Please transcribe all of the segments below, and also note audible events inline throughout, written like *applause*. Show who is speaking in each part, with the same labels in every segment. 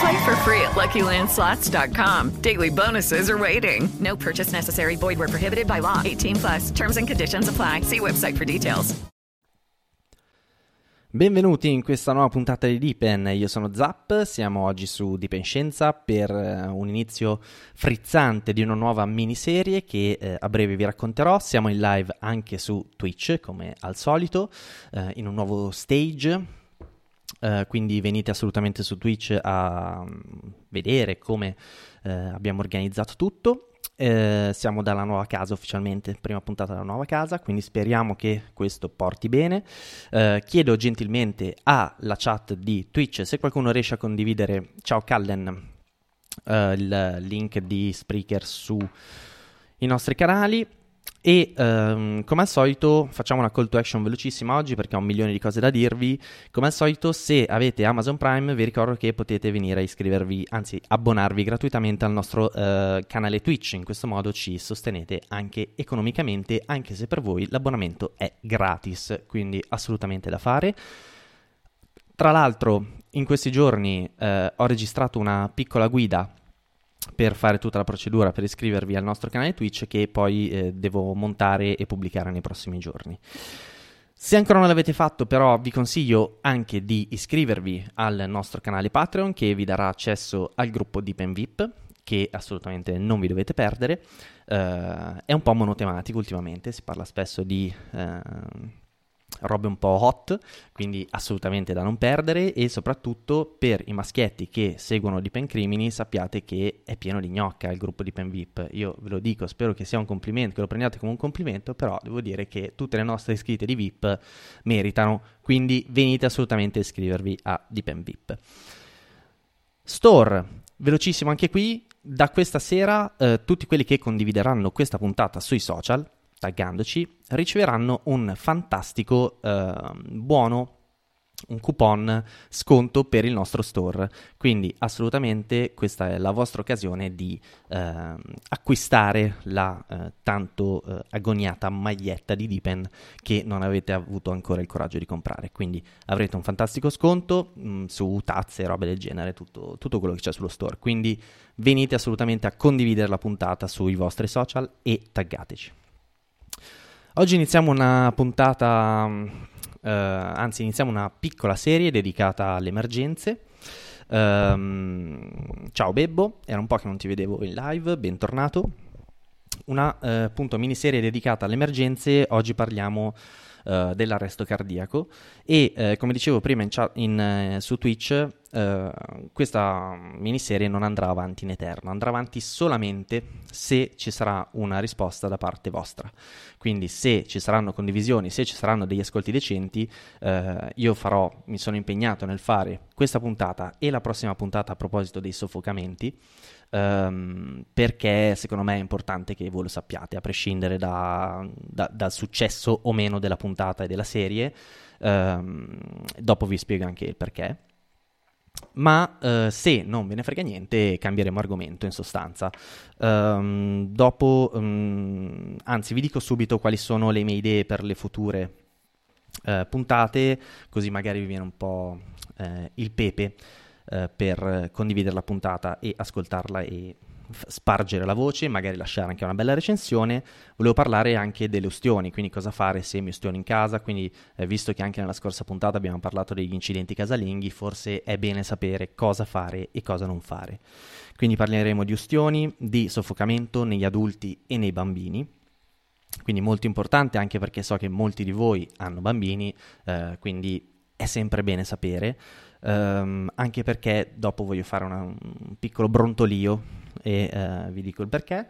Speaker 1: Play for free at LuckyLandSlots.com. Daily bonuses are waiting. No purchase necessary. Void where prohibited by law. 18 plus. Terms and conditions apply. See website for details.
Speaker 2: Benvenuti in questa nuova puntata di Deepen, io sono Zap, siamo oggi su Deepen Scienza per eh, un inizio frizzante di una nuova miniserie che eh, a breve vi racconterò, siamo in live anche su Twitch come al solito, eh, in un nuovo stage, Uh, quindi venite assolutamente su Twitch a um, vedere come uh, abbiamo organizzato tutto. Uh, siamo dalla nuova casa ufficialmente, prima puntata della nuova casa, quindi speriamo che questo porti bene. chiedo gentilmente alla chat di Twitch se qualcuno riesce a condividere, ciao Callen, il link di Spreaker sui nostri canali. E um, come al solito facciamo una call to action velocissima oggi perché ho un milione di cose da dirvi. Come al solito, se avete Amazon Prime, vi ricordo che potete venire a iscrivervi, anzi abbonarvi gratuitamente al nostro uh, canale Twitch. In questo modo ci sostenete anche economicamente, anche se per voi l'abbonamento è gratis, quindi assolutamente da fare. Tra l'altro, in questi giorni uh, ho registrato una piccola guida per fare tutta la procedura per iscrivervi al nostro canale Twitch che poi eh, devo montare e pubblicare nei prossimi giorni. Se ancora non l'avete fatto, però, vi consiglio anche di iscrivervi al nostro canale Patreon che vi darà accesso al gruppo di PenVip che assolutamente non vi dovete perdere. Uh, è un po' monotematico ultimamente, si parla spesso di uh, robe un po' hot, quindi assolutamente da non perdere e soprattutto per i maschietti che seguono di Crimini sappiate che è pieno di gnocca il gruppo di VIP. Io ve lo dico, spero che sia un complimento, che lo prendiate come un complimento, però devo dire che tutte le nostre iscritte di VIP meritano, quindi venite assolutamente a iscrivervi a Dipen VIP. Store, velocissimo anche qui, da questa sera eh, tutti quelli che condivideranno questa puntata sui social taggandoci, riceveranno un fantastico eh, buono un coupon sconto per il nostro store. Quindi assolutamente questa è la vostra occasione di eh, acquistare la eh, tanto eh, agoniata maglietta di Dipen che non avete avuto ancora il coraggio di comprare. Quindi avrete un fantastico sconto mh, mm, su tazze e robe del genere, tutto, tutto quello che c'è sullo store. Quindi venite assolutamente a condividere la puntata sui vostri social e taggateci. Oggi iniziamo una puntata, eh, anzi iniziamo una piccola serie dedicata alle emergenze. Um, ciao Bebbo, era un po' che non ti vedevo in live, bentornato. Una eh, appunto miniserie dedicata alle emergenze, oggi parliamo uh, dell'arresto cardiaco e uh, come dicevo prima in chat, in, uh, su Twitch questa miniserie non andrà avanti in eterno, andrà avanti solamente se ci sarà una risposta da parte vostra. Quindi se ci saranno condivisioni, se ci saranno degli ascolti decenti, io farò, mi sono impegnato nel fare questa puntata e la prossima puntata a proposito dei soffocamenti um, perché secondo me è importante che voi lo sappiate, a prescindere da, da, dal successo o meno della puntata e della serie. Um, dopo vi spiego anche il perché. Ma uh, se non ve ne frega niente, cambieremo argomento in sostanza. Um, dopo, um, anzi, vi dico subito quali sono le mie idee per le future uh, puntate, così magari vi viene un po' uh, il pepe eh, per condividere la puntata e ascoltarla e spargere la voce, magari lasciare anche una bella recensione. Volevo parlare anche delle ustioni, quindi cosa fare se mi ustiono in casa, quindi eh, visto che anche nella scorsa puntata abbiamo parlato degli incidenti casalinghi, forse è bene sapere cosa fare e cosa non fare. Quindi parleremo di ustioni, di soffocamento negli adulti e nei bambini quindi molto importante anche perché so che molti di voi hanno bambini, eh, quindi è sempre bene sapere, ehm, anche perché dopo voglio fare una, un piccolo brontolio e eh, vi dico il perché.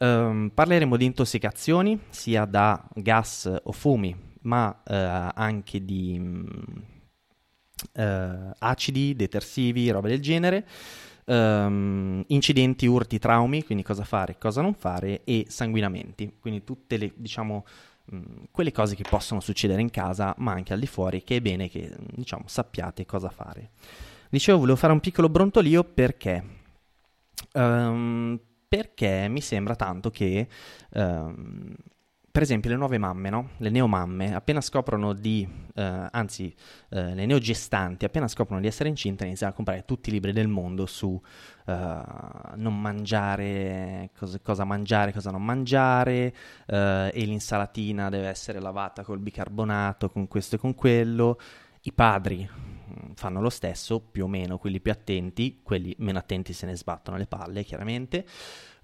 Speaker 2: Um, parleremo di intossicazioni sia da gas o fumi, ma uh, anche di uh, acidi, detersivi, roba del genere. Um, incidenti, urti, traumi, quindi cosa fare, cosa non fare, e sanguinamenti, quindi tutte le, diciamo, mh, quelle cose che possono succedere in casa, ma anche al di fuori, che è bene che, diciamo, sappiate cosa fare. Dicevo, volevo fare un piccolo brontolio perché um, perché mi sembra tanto che, ehm, per esempio, le nuove mamme, no? le neomamme, appena scoprono di, eh, anzi, eh, le neogestanti, appena scoprono di essere incinte, iniziano a comprare tutti i libri del mondo su eh, non mangiare, cosa, cosa, mangiare, cosa non mangiare, eh, e l'insalatina deve essere lavata col bicarbonato, con questo e con quello. I padri mm, fanno lo stesso, più o meno, quelli più attenti, quelli meno attenti se ne sbattono le palle, chiaramente.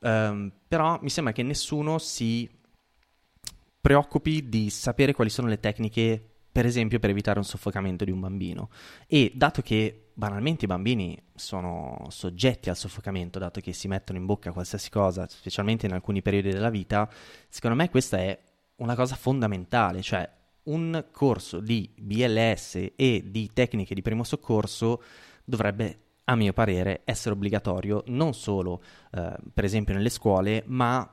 Speaker 2: Um, però mi sembra che nessuno si preoccupi di sapere quali sono le tecniche, per esempio, per evitare un soffocamento di un bambino. E dato che banalmente i bambini sono soggetti al soffocamento, dato che si mettono in bocca qualsiasi cosa, specialmente in alcuni periodi della vita, secondo me questa è una cosa fondamentale, cioè un corso di BLS e di tecniche di primo soccorso dovrebbe, a mio parere, essere obbligatorio non solo, eh, per esempio, nelle scuole, ma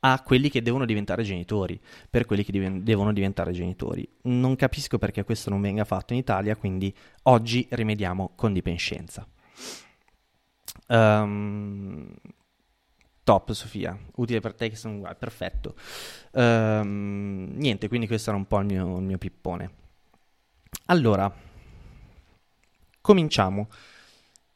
Speaker 2: a quelli che devono diventare genitori, per quelli che diven- devono diventare genitori. Non capisco perché questo non venga fatto in Italia, quindi oggi rimediamo con dipenscenza. Um, Top Sofia, utile per te che sono uguali, perfetto. Ehm, niente, quindi questo era un po' il mio, il mio pippone. Allora, cominciamo.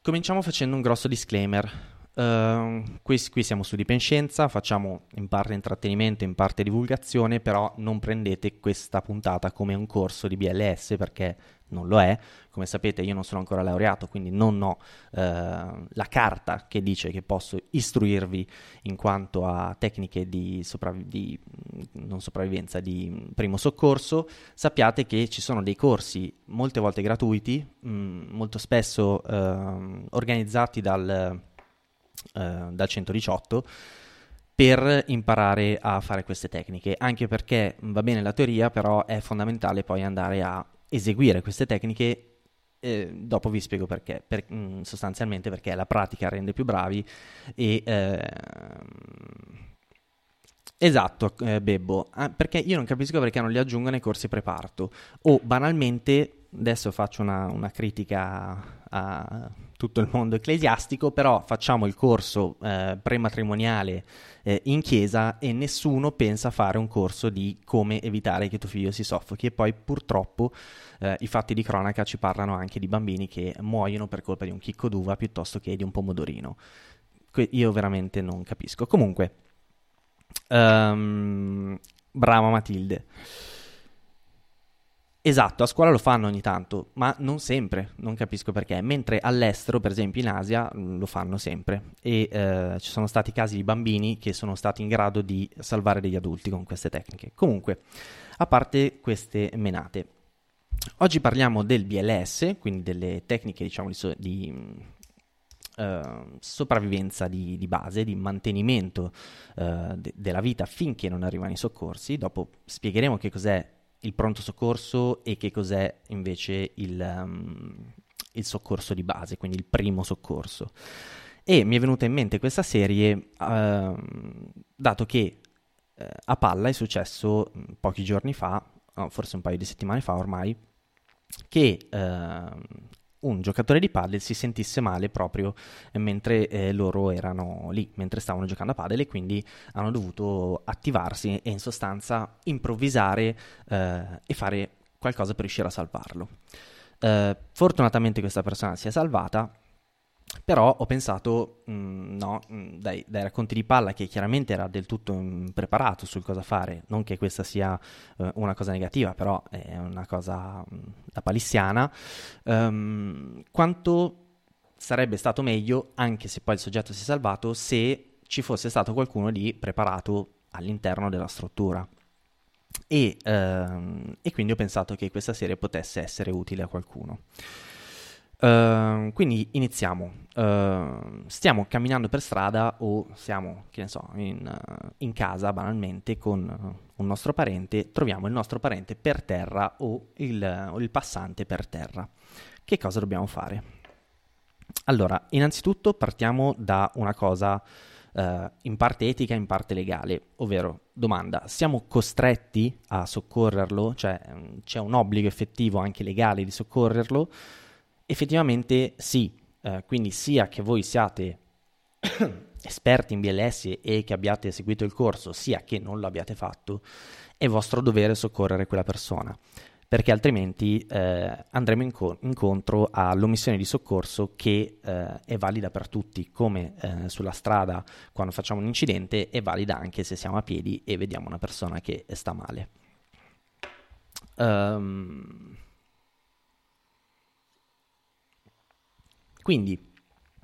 Speaker 2: Cominciamo facendo un grosso disclaimer. Uh, qui, qui, siamo su Dipenscienza, facciamo in parte intrattenimento, in parte divulgazione, però non prendete questa puntata come un corso di BLS perché non lo è. Come sapete io non sono ancora laureato, quindi non ho uh, la carta che dice che posso istruirvi in quanto a tecniche di, sopravvi- di non sopravvivenza, di primo soccorso. Sappiate che ci sono dei corsi molte volte gratuiti, mh, molto spesso uh, organizzati dal eh, dal 118 per imparare a fare queste tecniche, anche perché va bene la teoria, però è fondamentale poi andare a eseguire queste tecniche. Eh, dopo vi spiego perché, per, mh, sostanzialmente perché la pratica rende più bravi e eh, Esatto, eh, Bebbo, ah, perché io non capisco perché non li aggiungono ai corsi preparto. O banalmente, adesso faccio una, una critica a tutto il mondo ecclesiastico, però facciamo il corso eh, prematrimoniale eh, in chiesa e nessuno pensa a fare un corso di come evitare che tuo figlio si soffochi e poi purtroppo eh, i fatti di cronaca ci parlano anche di bambini che muoiono per colpa di un chicco d'uva piuttosto che di un pomodorino. Que- io veramente non capisco. Comunque, um, brava Matilde. Esatto, a scuola lo fanno ogni tanto, ma non sempre, non capisco perché, mentre all'estero, per esempio in Asia, mm, lo fanno sempre e eh, ci sono stati casi di bambini che sono stati in grado di salvare degli adulti con queste tecniche. Comunque, a parte queste menate, oggi parliamo del BLS, quindi delle tecniche diciamo di, so- di Uh, sopravvivenza di, di, base, di mantenimento uh, de- della vita finché non arrivano i soccorsi. Dopo spiegheremo che cos'è il pronto soccorso e che cos'è invece il, um, il soccorso di base, quindi il primo soccorso. E mi è venuta in mente questa serie uh, dato che uh, a Palla è successo mm, pochi giorni fa, forse un paio di settimane fa ormai, che uh, un giocatore di padel si sentisse male proprio mentre eh, loro erano lì, mentre stavano giocando a padel e quindi hanno dovuto attivarsi e in sostanza improvvisare eh, e fare qualcosa per riuscire a salvarlo. Eh, fortunatamente questa persona si è salvata, però ho pensato, mh, mm, no, mh, mm, dai, dai, racconti di palla che chiaramente era del tutto impreparato sul cosa fare, non che questa sia uh, una cosa negativa, però è una cosa mm, da palissiana, um, quanto sarebbe stato meglio, anche se poi il soggetto si è salvato, se ci fosse stato qualcuno di preparato all'interno della struttura. E, ehm, e, quindi ho pensato che questa serie potesse essere utile a qualcuno. Uh, quindi iniziamo. Uh, stiamo camminando per strada o siamo, che ne so, in, uh, in casa banalmente con un nostro parente, troviamo il nostro parente per terra o il, o il passante per terra. Che cosa dobbiamo fare? Allora, innanzitutto partiamo da una cosa uh, in parte etica, in parte legale, ovvero domanda, siamo costretti a soccorrerlo? Cioè mm, c'è un obbligo effettivo anche legale di soccorrerlo? Effettivamente sì, uh, quindi sia che voi siate *coughs* esperti in BLS e che abbiate seguito il corso, sia che non lo abbiate fatto, è vostro dovere soccorrere quella persona perché altrimenti eh, andremo inco- incontro all'omissione di soccorso che eh, è valida per tutti, come eh, sulla strada quando facciamo un incidente, è valida anche se siamo a piedi e vediamo una persona che sta male. Um, quindi,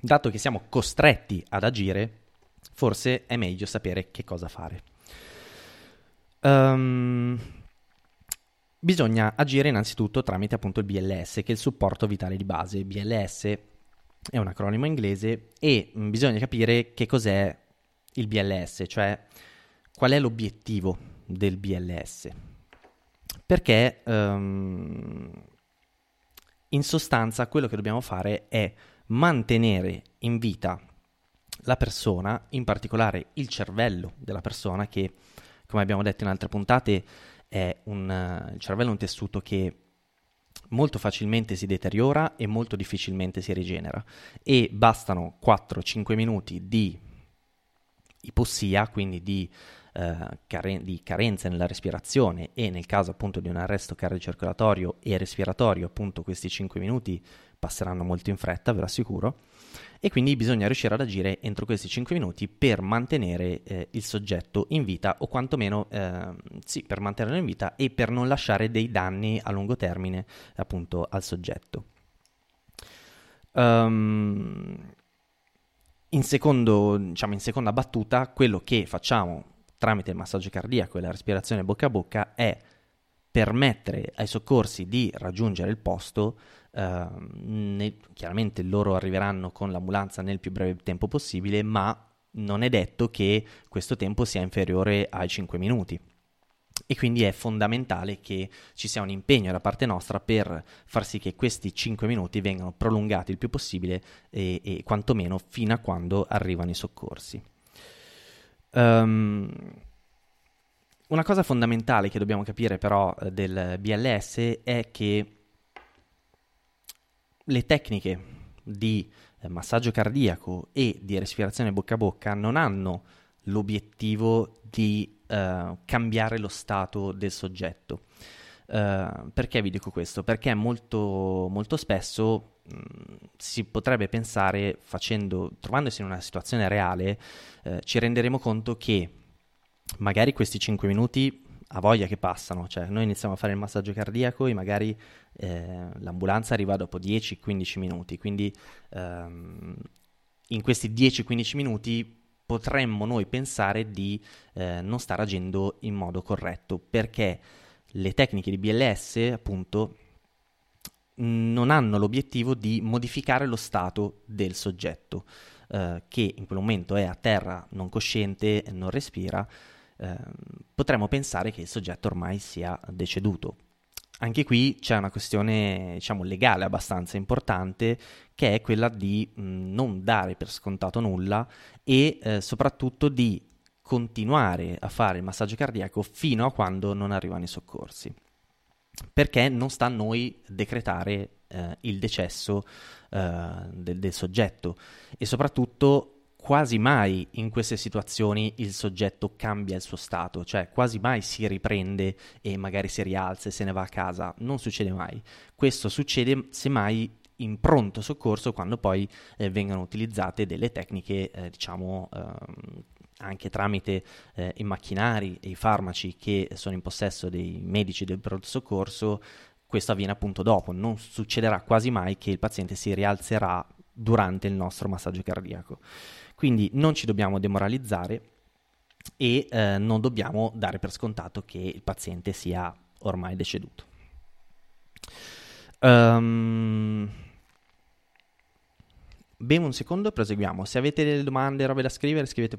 Speaker 2: dato che siamo costretti ad agire, forse è meglio sapere che cosa fare. Um, Bisogna agire innanzitutto tramite appunto il BLS, che è il supporto vitale di base. BLS è un acronimo inglese e mm, bisogna capire che cos'è il BLS, cioè qual è l'obiettivo del BLS. Perché um, in sostanza quello che dobbiamo fare è mantenere in vita la persona, in particolare il cervello della persona che, come abbiamo detto in altre puntate, è un, il cervello è un tessuto che molto facilmente si deteriora e molto difficilmente si rigenera. E bastano 4-5 minuti di ipossia, quindi di, eh, care- di, carenze nella respirazione e nel caso appunto di un arresto cardiocircolatorio e respiratorio appunto questi 5 minuti passeranno molto in fretta, ve lo assicuro e quindi bisogna riuscire ad agire entro questi 5 minuti per mantenere eh, il soggetto in vita o quantomeno eh, sì, per mantenerlo in vita e per non lasciare dei danni a lungo termine appunto al soggetto. Um, in, secondo, diciamo, in seconda battuta, quello che facciamo tramite il massaggio cardiaco e la respirazione bocca a bocca è permettere ai soccorsi di raggiungere il posto Uh, ne, chiaramente loro arriveranno con l'ambulanza nel più breve tempo possibile, ma non è detto che questo tempo sia inferiore ai 5 minuti. E quindi è fondamentale che ci sia un impegno da parte nostra per far sì che questi 5 minuti vengano prolungati il più possibile e, e quantomeno fino a quando arrivano i soccorsi. Um, una cosa fondamentale che dobbiamo capire però eh, del BLS è che le tecniche di eh, massaggio cardiaco e di respirazione bocca a bocca non hanno l'obiettivo di uh, cambiare lo stato del soggetto. Uh, perché vi dico questo? Perché molto, molto spesso si potrebbe pensare, facendo, trovandosi in una situazione reale, uh, ci renderemo conto che magari questi 5 minuti a voglia che passano, cioè noi iniziamo a fare il massaggio cardiaco e magari eh, l'ambulanza arriva dopo 10-15 minuti, quindi ehm, in questi 10-15 minuti potremmo noi pensare di eh, non stare agendo in modo corretto, perché le tecniche di BLS appunto non hanno l'obiettivo di modificare lo stato del soggetto, eh, che in quel momento è a terra non cosciente, non respira, Ehm, potremmo pensare che il soggetto ormai sia deceduto. Anche qui c'è una questione, diciamo, legale abbastanza importante, che è quella di mh, non dare per scontato nulla e eh, soprattutto di continuare a fare il massaggio cardiaco fino a quando non arrivano i soccorsi. Perché non sta a noi decretare eh, il decesso eh, del, del soggetto e soprattutto quasi mai in queste situazioni il soggetto cambia il suo stato, cioè quasi mai si riprende e magari si rialza e se ne va a casa, non succede mai. Questo succede semmai in pronto soccorso quando poi eh, vengono utilizzate delle tecniche, eh, diciamo, ehm, anche tramite eh, i macchinari e i farmaci che sono in possesso dei medici del pronto soccorso, questo avviene appunto dopo, non succederà quasi mai che il paziente si rialzerà durante il nostro massaggio cardiaco. Quindi non ci dobbiamo demoralizzare e eh, non dobbiamo dare per scontato che il paziente sia ormai deceduto. Um, Bene, un secondo, proseguiamo. Se avete delle domande, robe da scrivere, scrivete.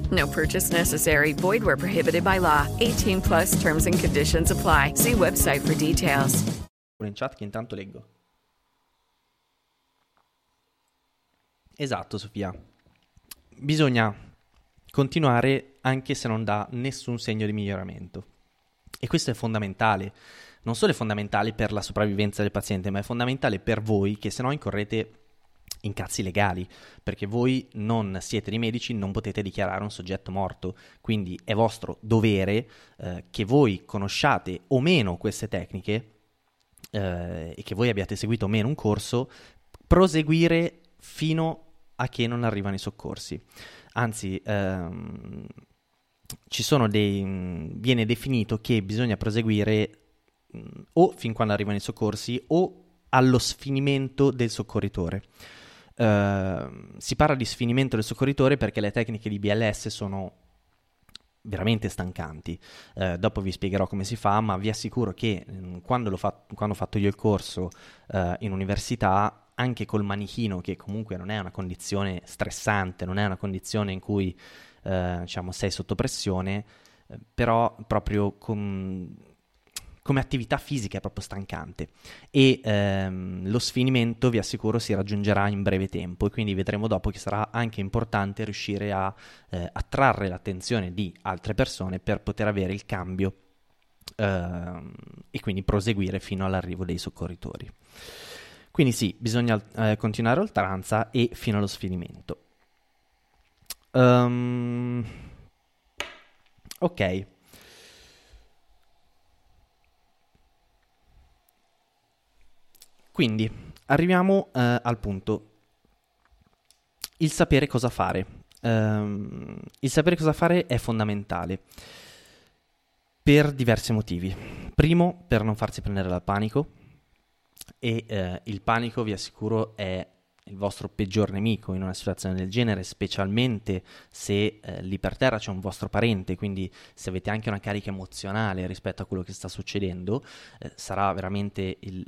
Speaker 1: No purchase necessary. Void where prohibited by law. 18 plus terms and conditions apply. See website for details.
Speaker 2: in chat che intanto leggo. Esatto, Sofia. Bisogna continuare anche se non dà nessun segno di miglioramento. E questo è fondamentale. Non solo è fondamentale per la sopravvivenza del paziente, ma è fondamentale per voi che se no incorrete incazzi legali, perché voi non siete dei medici, non potete dichiarare un soggetto morto, quindi è vostro dovere eh, che voi conosciate o meno queste tecniche eh, e che voi abbiate seguito o meno un corso, proseguire fino a che non arrivano i soccorsi. Anzi, ehm, dei, viene definito che bisogna proseguire mh, o fin quando arrivano i soccorsi o allo sfinimento del soccorritore. Ehm, si parla di sfinimento del soccorritore perché le tecniche di BLS sono veramente stancanti. Uh, dopo vi spiegherò come si fa, ma vi assicuro che mh, mm, quando, fa- quando, ho fatto io il corso uh, in università, anche col manichino, che comunque non è una condizione stressante, non è una condizione in cui uh, diciamo, sei sotto pressione, però proprio con come attività fisica è proprio stancante e ehm, lo sfinimento vi assicuro si raggiungerà in breve tempo e quindi vedremo dopo che sarà anche importante riuscire a eh, attrarre l'attenzione di altre persone per poter avere il cambio ehm, e quindi proseguire fino all'arrivo dei soccorritori. Quindi sì, bisogna eh, continuare oltranza e fino allo sfinimento. Um, ok. Quindi arriviamo eh, al punto. Il sapere cosa fare. Um, il sapere cosa fare è fondamentale per diversi motivi. Primo, per non farsi prendere dal panico e eh, il panico, vi assicuro, è il vostro peggior nemico in una situazione del genere, specialmente se eh, lì per terra c'è un vostro parente, quindi se avete anche una carica emozionale rispetto a quello che sta succedendo, eh, sarà veramente il,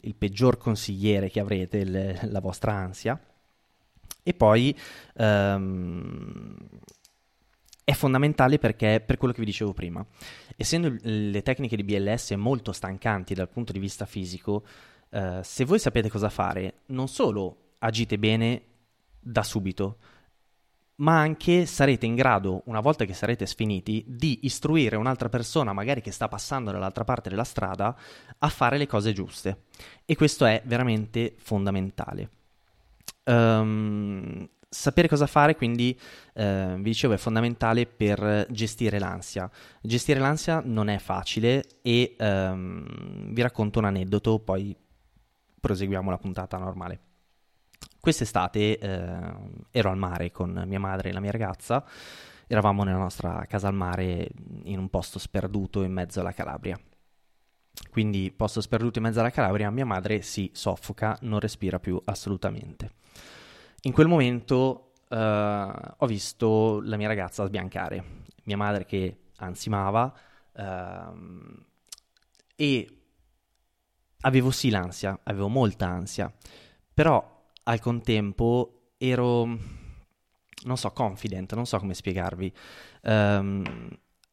Speaker 2: il, peggior consigliere che avrete, il, la vostra ansia. E poi ehm, è fondamentale perché, per quello che vi dicevo prima, essendo le tecniche di BLS molto stancanti dal punto di vista fisico, eh, se voi sapete cosa fare, non solo agite bene da subito, ma anche sarete in grado, una volta che sarete sfiniti, di istruire un'altra persona, magari che sta passando dall'altra parte della strada, a fare le cose giuste. E questo è veramente fondamentale. Um, sapere cosa fare, quindi, eh, vi dicevo, è fondamentale per gestire l'ansia. Gestire l'ansia non è facile e um, vi racconto un aneddoto, poi proseguiamo la puntata normale. Quest'estate eh, ero al mare con mia madre e la mia ragazza, eravamo nella nostra casa al mare in un posto sperduto in mezzo alla Calabria. Quindi, posto sperduto in mezzo alla Calabria, mia madre si soffoca, non respira più assolutamente. In quel momento eh, ho visto la mia ragazza sbiancare, mia madre che ansimava eh, e avevo sì l'ansia, avevo molta ansia, però al contempo ero, non so, confident, non so come spiegarvi. Um,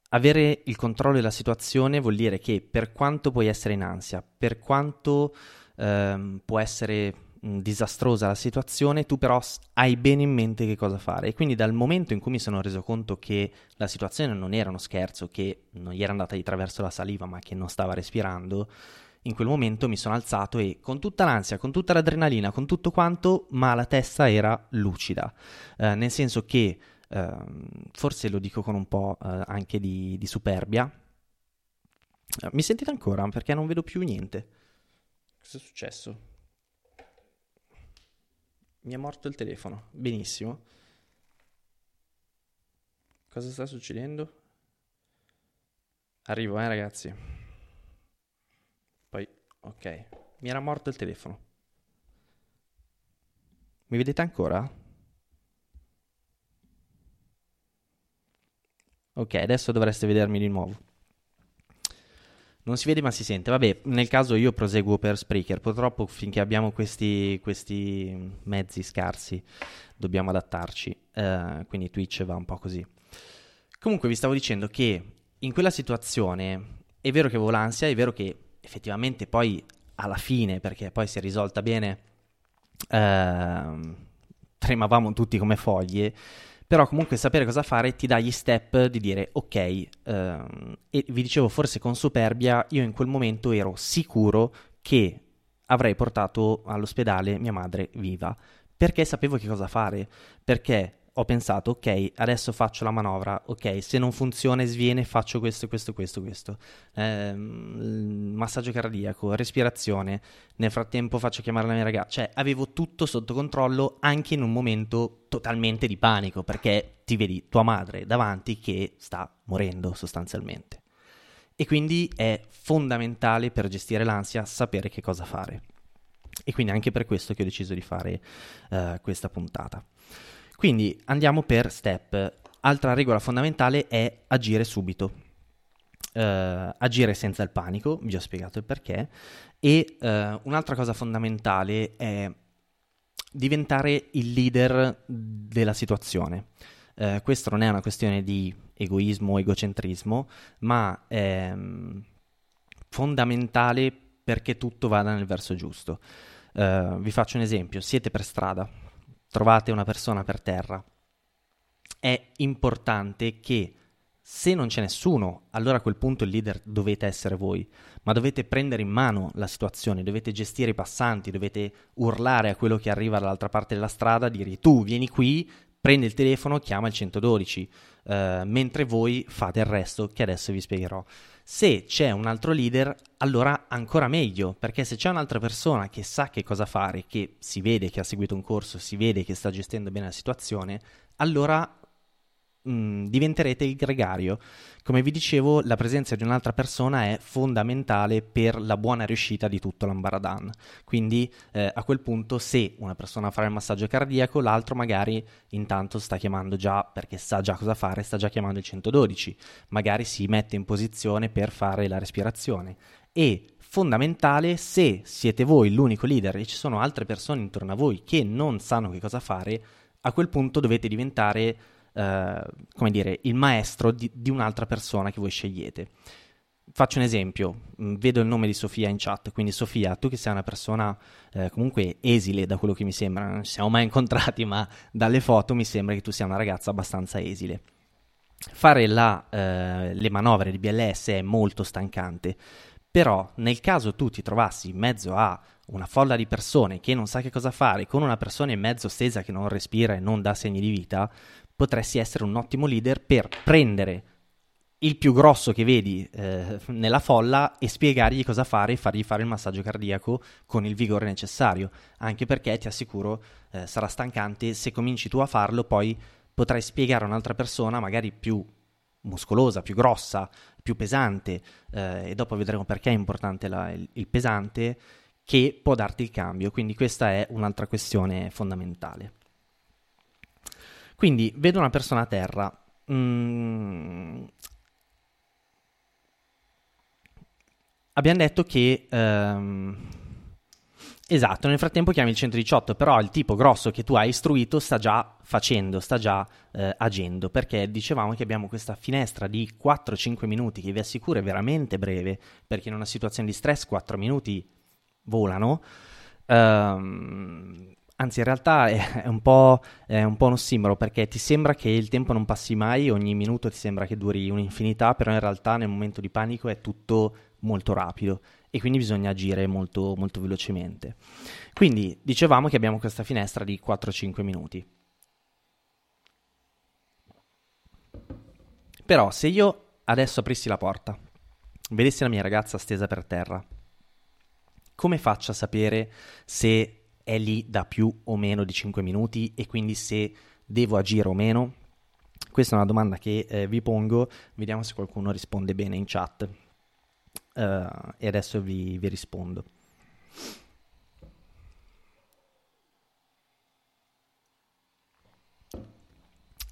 Speaker 2: avere il controllo della situazione vuol dire che per quanto puoi essere in ansia, per quanto um, può essere disastrosa la situazione, tu però hai bene in mente che cosa fare. E quindi dal momento in cui mi sono reso conto che la situazione non era uno scherzo, che non gli era andata di traverso la saliva, ma che non stava respirando, in quel momento mi sono alzato e con tutta l'ansia, con tutta l'adrenalina, con tutto quanto, ma la testa era lucida, eh, nel senso che, eh, forse lo dico con un po' eh, anche di, di superbia, eh, mi sentite ancora? Perché non vedo più niente. Cosa è successo? Mi è morto il telefono. Benissimo. Cosa sta succedendo? Arrivo, eh, ragazzi. Poi, ok. Mi era morto il telefono. Mi vedete ancora? Ok, adesso dovreste vedermi di nuovo. Non si vede ma si sente. Vabbè, nel caso io proseguo per Spreaker. Purtroppo finché abbiamo questi, questi mezzi scarsi dobbiamo adattarci. Uh, quindi Twitch va un po' così. Comunque vi stavo dicendo che in quella situazione è vero che avevo l'ansia, è vero che effettivamente poi alla fine, perché poi si è risolta bene, uh, tremavamo tutti come foglie però comunque sapere cosa fare ti dà gli step di dire ok, ehm, e vi dicevo forse con superbia, io in quel momento ero sicuro che avrei portato all'ospedale mia madre viva, perché sapevo che cosa fare, perché ho pensato, ok, adesso faccio la manovra, ok, se non funziona e sviene faccio questo, questo, questo, questo. Eh, massaggio cardiaco, respirazione, nel frattempo faccio chiamare la mia ragazza. Cioè, avevo tutto sotto controllo anche in un momento totalmente di panico, perché ti vedi tua madre davanti che sta morendo sostanzialmente. E quindi è fondamentale per gestire l'ansia sapere che cosa fare. E quindi anche per questo che ho deciso di fare uh, questa puntata. Quindi andiamo per step. Altra regola fondamentale è agire subito. Uh, agire senza il panico, vi ho spiegato il perché. E uh, un'altra cosa fondamentale è diventare il leader della situazione. Uh, questo non è una questione di egoismo o egocentrismo, ma è um, fondamentale perché tutto vada nel verso giusto. vi faccio un esempio, siete per strada, trovate una persona per terra, è importante che se non c'è nessuno, allora a quel punto il leader dovete essere voi, ma dovete prendere in mano la situazione, dovete gestire i passanti, dovete urlare a quello che arriva dall'altra parte della strada, dire tu vieni qui, prendi il telefono, chiama il 112, eh, mentre voi fate il resto che adesso vi spiegherò. Se c'è un altro leader, allora ancora meglio, perché se c'è un'altra persona che sa che cosa fare, che si vede che ha seguito un corso, si vede che sta gestendo bene la situazione, allora mm, diventerete il gregario. Come vi dicevo, la presenza di un'altra persona è fondamentale per la buona riuscita di tutto l'ambaradan. Quindi eh, a quel punto, se una persona farà il massaggio cardiaco, l'altro magari intanto sta chiamando già, perché sa già cosa fare, sta già chiamando il 112, magari si mette in posizione per fare la respirazione. E fondamentale se siete voi l'unico leader e ci sono altre persone intorno a voi che non sanno che cosa fare, a quel punto dovete diventare eh, come dire, il maestro di, di, un'altra persona che voi scegliete. Faccio un esempio, mm, vedo il nome di Sofia in chat, quindi Sofia, tu che sei una persona eh, comunque esile da quello che mi sembra, non ci siamo mai *laughs* incontrati, ma dalle foto mi sembra che tu sia una ragazza abbastanza esile. Fare la, eh, le manovre di BLS è molto stancante, però nel caso tu ti trovassi in mezzo a una folla di persone che non sa che cosa fare, con una persona in mezzo stesa che non respira e non dà segni di vita, potresti essere un ottimo leader per prendere il più grosso che vedi eh, nella folla e spiegargli cosa fare e fargli fare il massaggio cardiaco con il vigore necessario, anche perché ti assicuro eh, sarà stancante se cominci tu a farlo, poi potrai spiegare a un'altra persona, magari più muscolosa, più grossa, più pesante, eh, e dopo vedremo perché è importante la, il, il pesante, che può darti il cambio. Quindi questa è un'altra questione fondamentale. Quindi vedo una persona a terra. Mm. Abbiamo detto che... Um... Esatto, nel frattempo chiami il 118, però il tipo grosso che tu hai istruito sta già facendo, sta già eh, agendo, perché dicevamo che abbiamo questa finestra di 4-5 minuti che vi assicuro è veramente breve, perché in una situazione di stress 4 minuti volano. Um, Anzi, in realtà è, un po', è un po' uno simbolo perché ti sembra che il tempo non passi mai, ogni minuto ti sembra che duri un'infinità, però in realtà nel momento di panico è tutto molto rapido e quindi bisogna agire molto, molto velocemente. Quindi dicevamo che abbiamo questa finestra di 4-5 minuti. Però se io adesso aprissi la porta, vedessi la mia ragazza stesa per terra, come faccio a sapere se è lì da più o meno di 5 minuti e quindi se devo agire o meno? Questa è una domanda che eh, vi pongo, vediamo se qualcuno risponde bene in chat. Uh, e adesso vi, vi rispondo.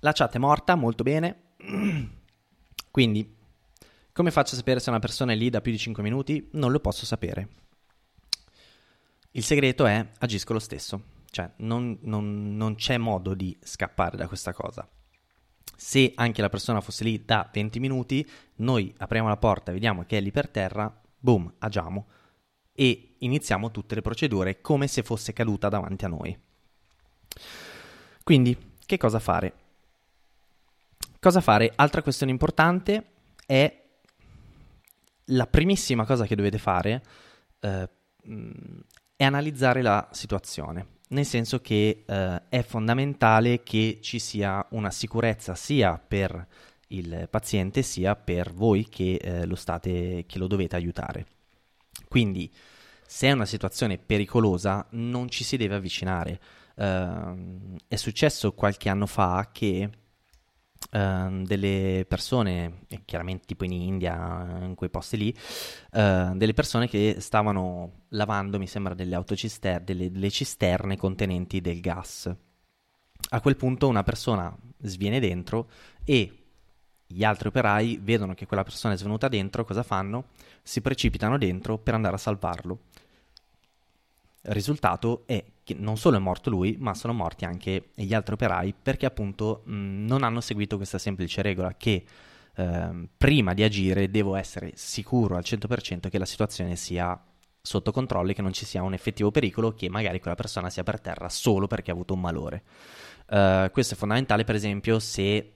Speaker 2: La chat è morta, molto bene. *clears throat* Quindi, come faccio a sapere se una persona è lì da più di 5 minuti? Non lo posso sapere. Il segreto è agisco lo stesso, cioè non, non, non c'è modo di scappare da questa cosa. Se anche la persona fosse lì da 20 minuti, noi apriamo la porta, vediamo che è lì per terra, boom, agiamo e iniziamo tutte le procedure come se fosse caduta davanti a noi. Quindi, che cosa fare? Cosa fare? Altra questione importante è la primissima cosa che dovete fare eh, è analizzare la situazione, nel senso che eh, è fondamentale che ci sia una sicurezza sia per il paziente sia per voi che, eh, lo, state, che lo dovete aiutare. Quindi, se è una situazione pericolosa, non ci si deve avvicinare. Uh, è successo qualche anno fa che Uh, delle persone, chiaramente tipo in India, in quei posti lì, uh, delle persone che stavano lavando, mi sembra, delle autocisterne, delle, delle cisterne contenenti del gas. A quel punto una persona sviene dentro e gli altri operai vedono che quella persona è svenuta dentro, cosa fanno? Si precipitano dentro per andare a salvarlo. Il risultato è che non solo è morto lui, ma sono morti anche gli altri operai perché appunto mh, non hanno seguito questa semplice regola che eh, prima di agire devo essere sicuro al 100% che la situazione sia sotto controllo e che non ci sia un effettivo pericolo che magari quella persona sia per terra solo perché ha avuto un malore. Uh, questo è fondamentale per esempio se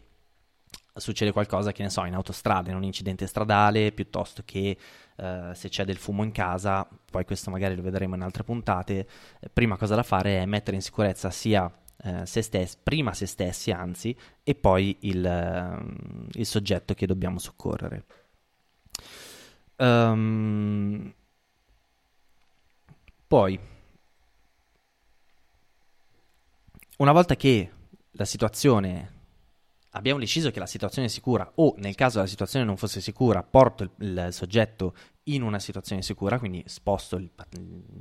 Speaker 2: succede qualcosa, che ne so, in autostrada, in un incidente stradale, piuttosto che uh, se c'è del fumo in casa, poi questo magari lo vedremo in altre puntate, eh, prima cosa da fare è mettere in sicurezza sia uh, se stessi, prima se stessi anzi, e poi il, uh, il soggetto che dobbiamo soccorrere. Um, poi, una volta che la situazione abbiamo deciso che la situazione è sicura o nel caso la situazione non fosse sicura porto il, il soggetto in una situazione sicura, quindi sposto il,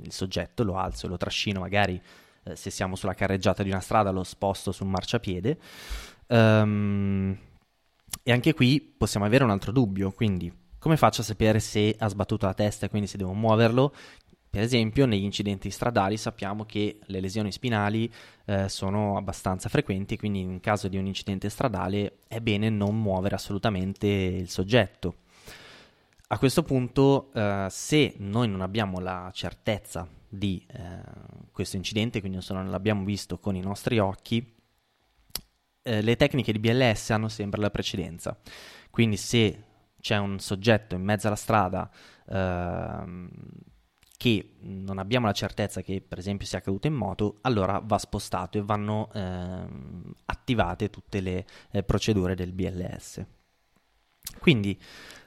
Speaker 2: il soggetto, lo alzo, lo trascino magari eh, se siamo sulla carreggiata di una strada lo sposto sul marciapiede. Um, e anche qui possiamo avere un altro dubbio, quindi come faccio a sapere se ha sbattuto la testa e quindi se devo muoverlo? Per esempio, negli incidenti stradali sappiamo che le lesioni spinali eh, sono abbastanza frequenti, quindi in caso di un incidente stradale è bene non muovere assolutamente il soggetto. A questo punto, eh, se noi non abbiamo la certezza di eh, questo incidente, quindi non l'abbiamo visto con i nostri occhi, eh, le tecniche di BLS hanno sempre la precedenza. Quindi se c'è un soggetto in mezzo alla strada ehm, che non abbiamo la certezza che per esempio sia caduto in moto, allora va spostato e vanno ehm, attivate tutte le eh, procedure del BLS. Quindi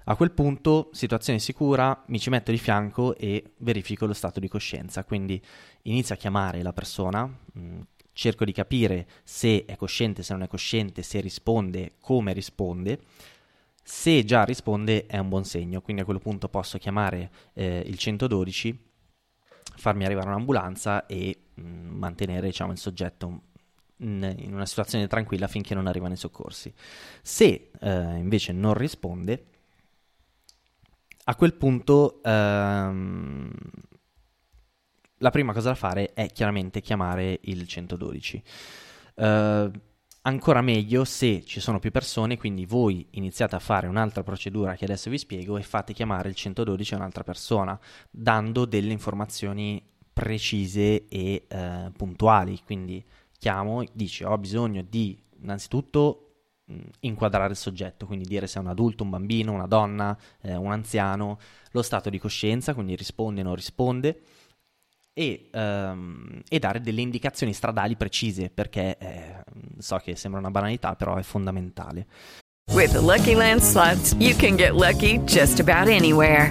Speaker 2: a quel punto, situazione sicura, mi ci metto di fianco e verifico lo stato di coscienza. Quindi inizio a chiamare la persona, mh, mm, cerco di capire se è cosciente, se non è cosciente, se risponde, come risponde. Se già risponde è un buon segno, quindi a quel punto posso chiamare eh, il 112 farmi arrivare un'ambulanza e mh, mm, mantenere diciamo, il soggetto in, in, una situazione tranquilla finché non arrivano i soccorsi. Se eh, invece non risponde, a quel punto ehm, la prima cosa da fare è chiaramente chiamare il 112. Uh, Ancora meglio se ci sono più persone, quindi voi iniziate a fare un'altra procedura che adesso vi spiego e fate chiamare il 112 a un'altra persona, dando delle informazioni precise e eh, puntuali. Quindi chiamo, dici ho bisogno di innanzitutto inquadrare il soggetto, quindi dire se è un adulto, un bambino, una donna, eh, un anziano, lo stato di coscienza, quindi risponde o non risponde e, um, e, dare delle indicazioni stradali precise perché eh, so che sembra una banalità però è fondamentale.
Speaker 1: With the Lucky Land slots you can get lucky just about anywhere.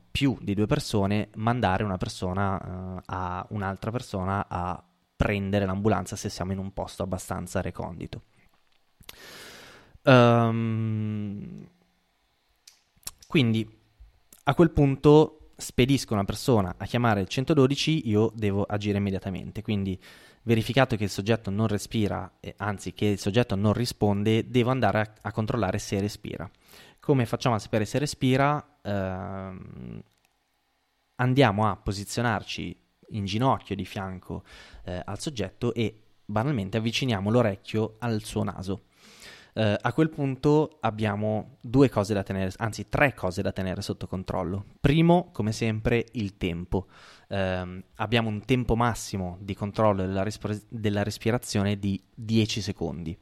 Speaker 2: più di due persone, mandare una persona eh, a un'altra persona a prendere l'ambulanza se siamo in un posto abbastanza recondito. Um, quindi a quel punto spedisco una persona a chiamare il 112, io devo agire immediatamente. Quindi, verificato che il soggetto non respira, eh, anzi che il soggetto non risponde, devo andare a, a controllare se respira. Come facciamo a sapere se respira? Ehm, andiamo a posizionarci in ginocchio di fianco eh, al soggetto e banalmente avviciniamo l'orecchio al suo naso. Uh, a quel punto abbiamo due cose da tenere, anzi tre cose da tenere sotto controllo. Primo, come sempre, il tempo. Uh, abbiamo un tempo massimo di controllo della, risp- della respirazione di 10 secondi.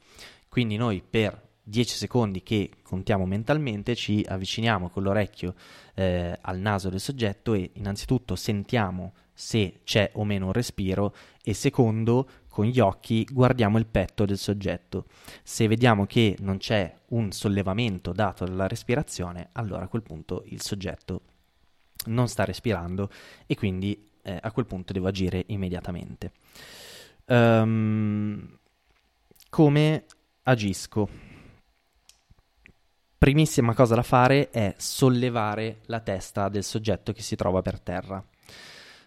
Speaker 2: Quindi noi per 10 secondi che contiamo mentalmente ci avviciniamo con l'orecchio eh, al naso del soggetto e innanzitutto sentiamo se c'è o meno un respiro e secondo con gli occhi guardiamo il petto del soggetto. Se vediamo che non c'è un sollevamento dato dalla respirazione, allora a quel punto il soggetto non sta respirando e quindi eh, a quel punto devo agire immediatamente. Um, come agisco? Primissima cosa da fare è sollevare la testa del soggetto che si trova per terra.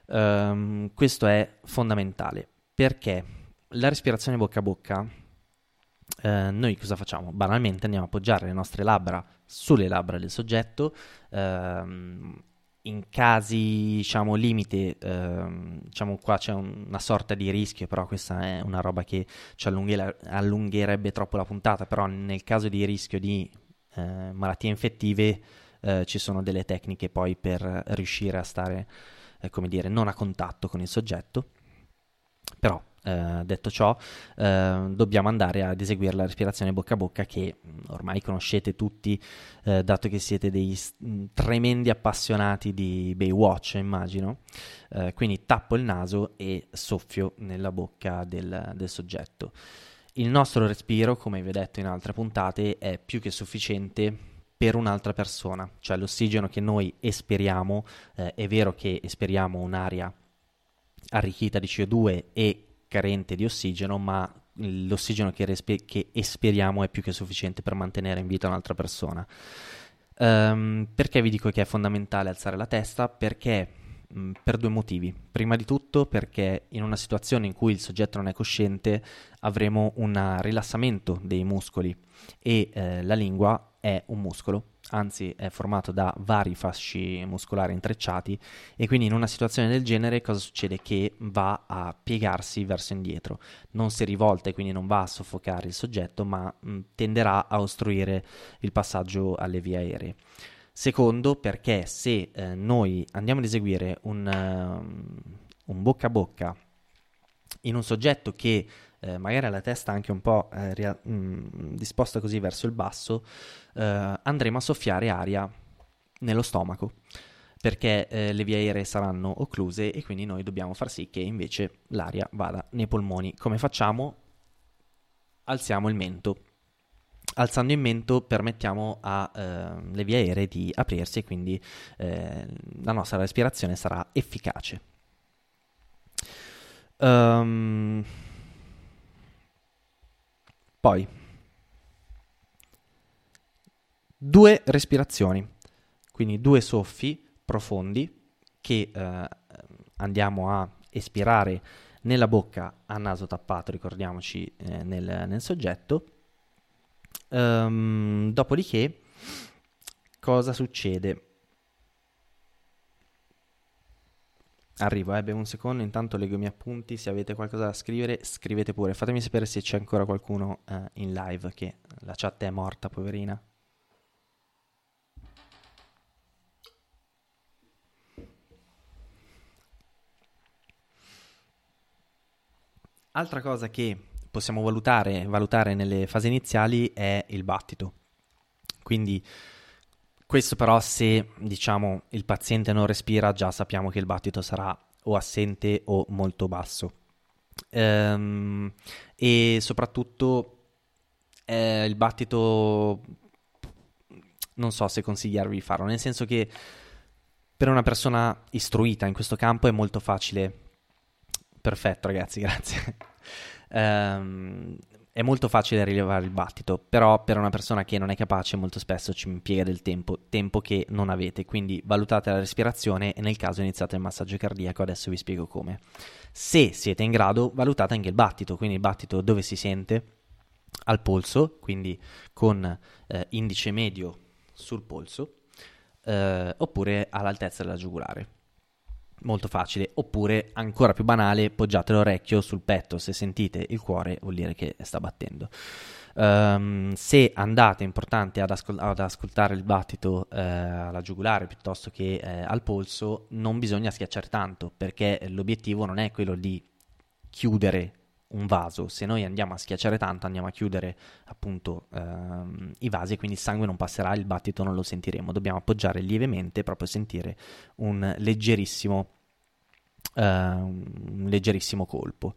Speaker 2: Um, questo è fondamentale perché la respirazione bocca a bocca, eh, noi cosa facciamo? Banalmente andiamo a appoggiare le nostre labbra sulle labbra del soggetto. Ehm, in casi, diciamo, limite, ehm, diciamo qua c'è un, una sorta di rischio, però questa è una roba che ci allungherebbe troppo la puntata, però nel caso di rischio di eh, malattie infettive eh, ci sono delle tecniche poi per riuscire a stare, eh, come dire, non a contatto con il soggetto. Però, eh, detto ciò, eh, dobbiamo andare ad eseguire la respirazione bocca a bocca che mm, ormai conoscete tutti, eh, dato che siete dei mm, tremendi appassionati di Baywatch, immagino. quindi tappo il naso e soffio nella bocca del, del soggetto. Il nostro respiro, come vi ho detto in altre puntate, è più che sufficiente per un'altra persona, cioè l'ossigeno che noi espiriamo, eh, è vero che espiriamo un'aria arricchita di CO2 e carente di ossigeno, ma l'ossigeno che, respi- che espiriamo è più che sufficiente per mantenere in vita un'altra persona. Um, perché vi dico che è fondamentale alzare la testa? Perché Mm, per due motivi. Prima di tutto perché in una situazione in cui il soggetto non è cosciente avremo un rilassamento dei muscoli e eh, la lingua è un muscolo, anzi è formato da vari fasci muscolari intrecciati e quindi in una situazione del genere cosa succede? Che va a piegarsi verso indietro, non si rivolta e quindi non va a soffocare il soggetto ma mh, mm, tenderà a ostruire il passaggio alle vie aeree. Secondo, perché se eh, noi andiamo ad eseguire un, uh, un, bocca a bocca in un soggetto che eh, magari ha la testa anche un po' eh, ria- mh, mm, disposta così verso il basso, eh, andremo a soffiare aria nello stomaco perché eh, le vie aeree saranno occluse e quindi noi dobbiamo far sì che invece l'aria vada nei polmoni. Come facciamo? Alziamo il mento Alzando in mento permettiamo alle eh, vie aeree di aprirsi e quindi eh, la nostra respirazione sarà efficace. Um, poi, due respirazioni, quindi due soffi profondi che eh, andiamo a espirare nella bocca a naso tappato, ricordiamoci, eh, nel, nel soggetto Um, dopodiché, cosa succede? Arrivo, eh, bevo un secondo, intanto leggo i miei appunti, se avete qualcosa da scrivere scrivete pure, fatemi sapere se c'è ancora qualcuno eh, in live, che la chat è morta, poverina. Altra cosa che possiamo valutare, valutare nelle fasi iniziali è il battito. Quindi questo però se diciamo il paziente non respira già sappiamo che il battito sarà o assente o molto basso. Ehm, e soprattutto eh, il battito non so se consigliarvi di farlo, nel senso che per una persona istruita in questo campo è molto facile. Perfetto, ragazzi, *laughs* grazie. Um, è molto facile rilevare il battito, però per una persona che non è capace molto spesso ci impiega del tempo, tempo che non avete, quindi valutate la respirazione e nel caso iniziate il massaggio cardiaco, adesso vi spiego come. Se siete in grado, valutate anche il battito, quindi il battito dove si sente? Al polso, quindi con eh, indice medio sul polso, eh, oppure all'altezza della giugulare molto facile, oppure ancora più banale, poggiate l'orecchio sul petto, se sentite il cuore vuol dire che sta battendo. Um, se andate, importante, ad, ascol- ad ascoltare il battito eh, alla giugulare piuttosto che eh, al polso, non bisogna schiacciare tanto, perché l'obiettivo non è quello di chiudere un vaso, se noi andiamo a schiacciare tanto andiamo a chiudere appunto ehm, i vasi e quindi il sangue non passerà, il battito non lo sentiremo, dobbiamo appoggiare lievemente proprio sentire un leggerissimo, eh, un leggerissimo colpo.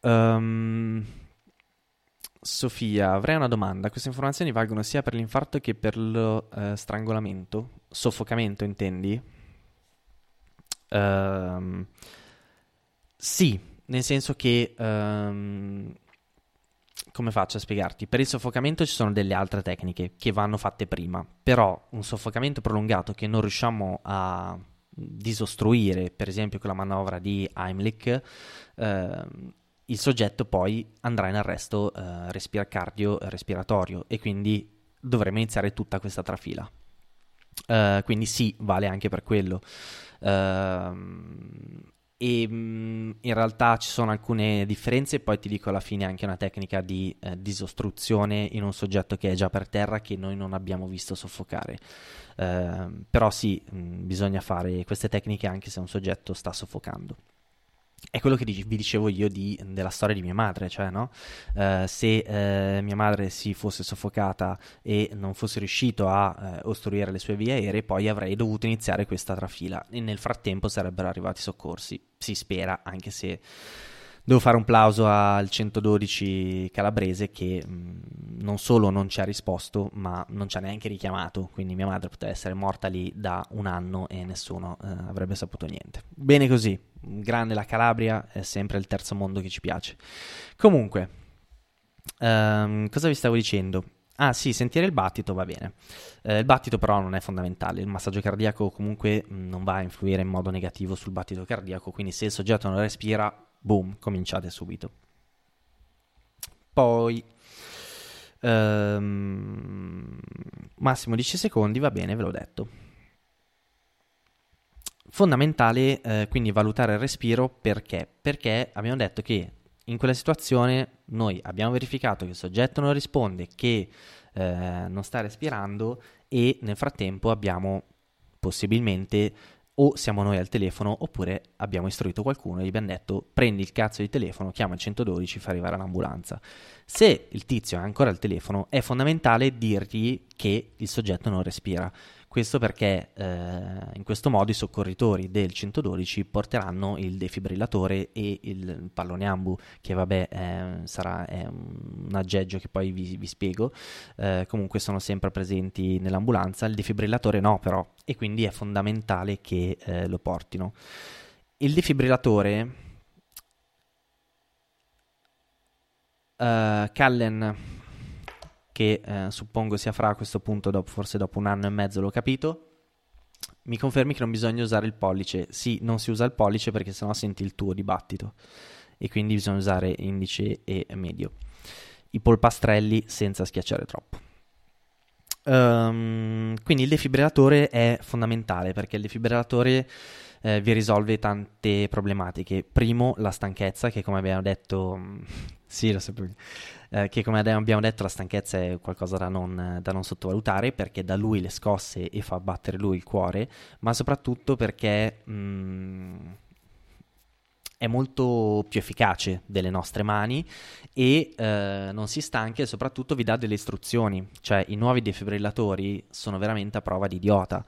Speaker 2: Um, Sofia, avrei una domanda. Queste informazioni valgono sia per l'infarto che per lo eh, strangolamento? Soffocamento, intendi? Uh, sì, nel senso che... Um, come faccio a spiegarti? Per il soffocamento ci sono delle altre tecniche che vanno fatte prima, però un soffocamento prolungato che non riusciamo a disostruire, per esempio con la manovra di Heimlich, eh, il soggetto poi andrà in arresto eh, respira- cardio-respiratorio e quindi dovremo iniziare tutta questa trafila. Uh, quindi sì, vale anche per quello. Uh, e mh, mm, in realtà ci sono alcune differenze poi ti dico alla fine anche una tecnica di eh, disostruzione in un soggetto che è già per terra che noi non abbiamo visto soffocare. Eh, però sì mh, mm, bisogna fare queste tecniche anche se un soggetto sta soffocando è quello che vi dicevo io di, della storia di mia madre, cioè no? uh, se uh, mia madre si fosse soffocata e non fosse riuscito a uh, ostruire le sue vie aeree, poi avrei dovuto iniziare questa trafila e nel frattempo sarebbero arrivati i soccorsi, si spera, anche se devo fare un plauso al 112 calabrese che mm, non solo non ci ha risposto, ma non ci ha neanche richiamato, quindi mia madre poteva essere morta lì da un anno e nessuno avrebbe saputo niente. Bene così, grande la Calabria, è sempre il terzo mondo che ci piace. Comunque, um, cosa vi stavo dicendo? Ah sì, sentire il battito va bene. Eh, il battito però non è fondamentale, il massaggio cardiaco comunque mm, non va a influire in modo negativo sul battito cardiaco, quindi se il soggetto non respira, boom, cominciate subito. Poi, ehm, massimo 10 secondi, va bene, ve l'ho detto. Fondamentale eh, quindi valutare il respiro perché? Perché abbiamo detto che in quella situazione noi abbiamo verificato che il soggetto non risponde, che eh, non sta respirando e nel frattempo abbiamo possibilmente o siamo noi al telefono oppure abbiamo istruito qualcuno e gli abbiamo detto prendi il cazzo di telefono, chiama il 112, fa arrivare l'ambulanza. Se il tizio è ancora al telefono è fondamentale dirgli che il soggetto non respira questo perché eh, in questo modo i soccorritori del 112 porteranno il defibrillatore e il pallone ambu, che vabbè è, sarà è un aggeggio che poi vi, vi spiego, eh, comunque sono sempre presenti nell'ambulanza, il defibrillatore no però, e quindi è fondamentale che eh, lo portino. Il defibrillatore... Uh, Callen che eh, suppongo sia fra a questo punto, dopo, forse dopo un anno e mezzo l'ho capito. Mi confermi che non bisogna usare il pollice? Sì, non si usa il pollice perché sennò senti il tuo dibattito e quindi bisogna usare indice e medio. I polpastrelli senza schiacciare troppo. Um, quindi il defibrillatore è fondamentale perché il defibrillatore eh, vi risolve tante problematiche. Primo, la stanchezza, che come abbiamo detto, *laughs* sì, lo sapevo. Eh, che come abbiamo detto la stanchezza è qualcosa da non, da non, sottovalutare perché dà lui le scosse e fa battere lui il cuore, ma soprattutto perché mh, mm, è molto più efficace delle nostre mani e eh, non si stanca e soprattutto vi dà delle istruzioni, cioè i nuovi defibrillatori sono veramente a prova di idiota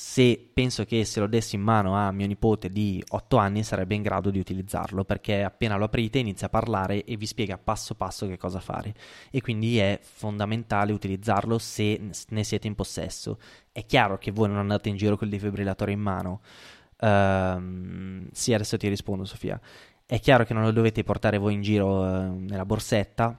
Speaker 2: se penso che se lo dessi in mano a mio nipote di 8 anni sarebbe in grado di utilizzarlo perché appena lo aprite inizia a parlare e vi spiega passo passo che cosa fare e quindi è fondamentale utilizzarlo se ne siete in possesso. È chiaro che voi non andate in giro col defibrillatore in mano. Uh, sì, adesso ti rispondo Sofia. È chiaro che non lo dovete portare voi in giro uh, nella borsetta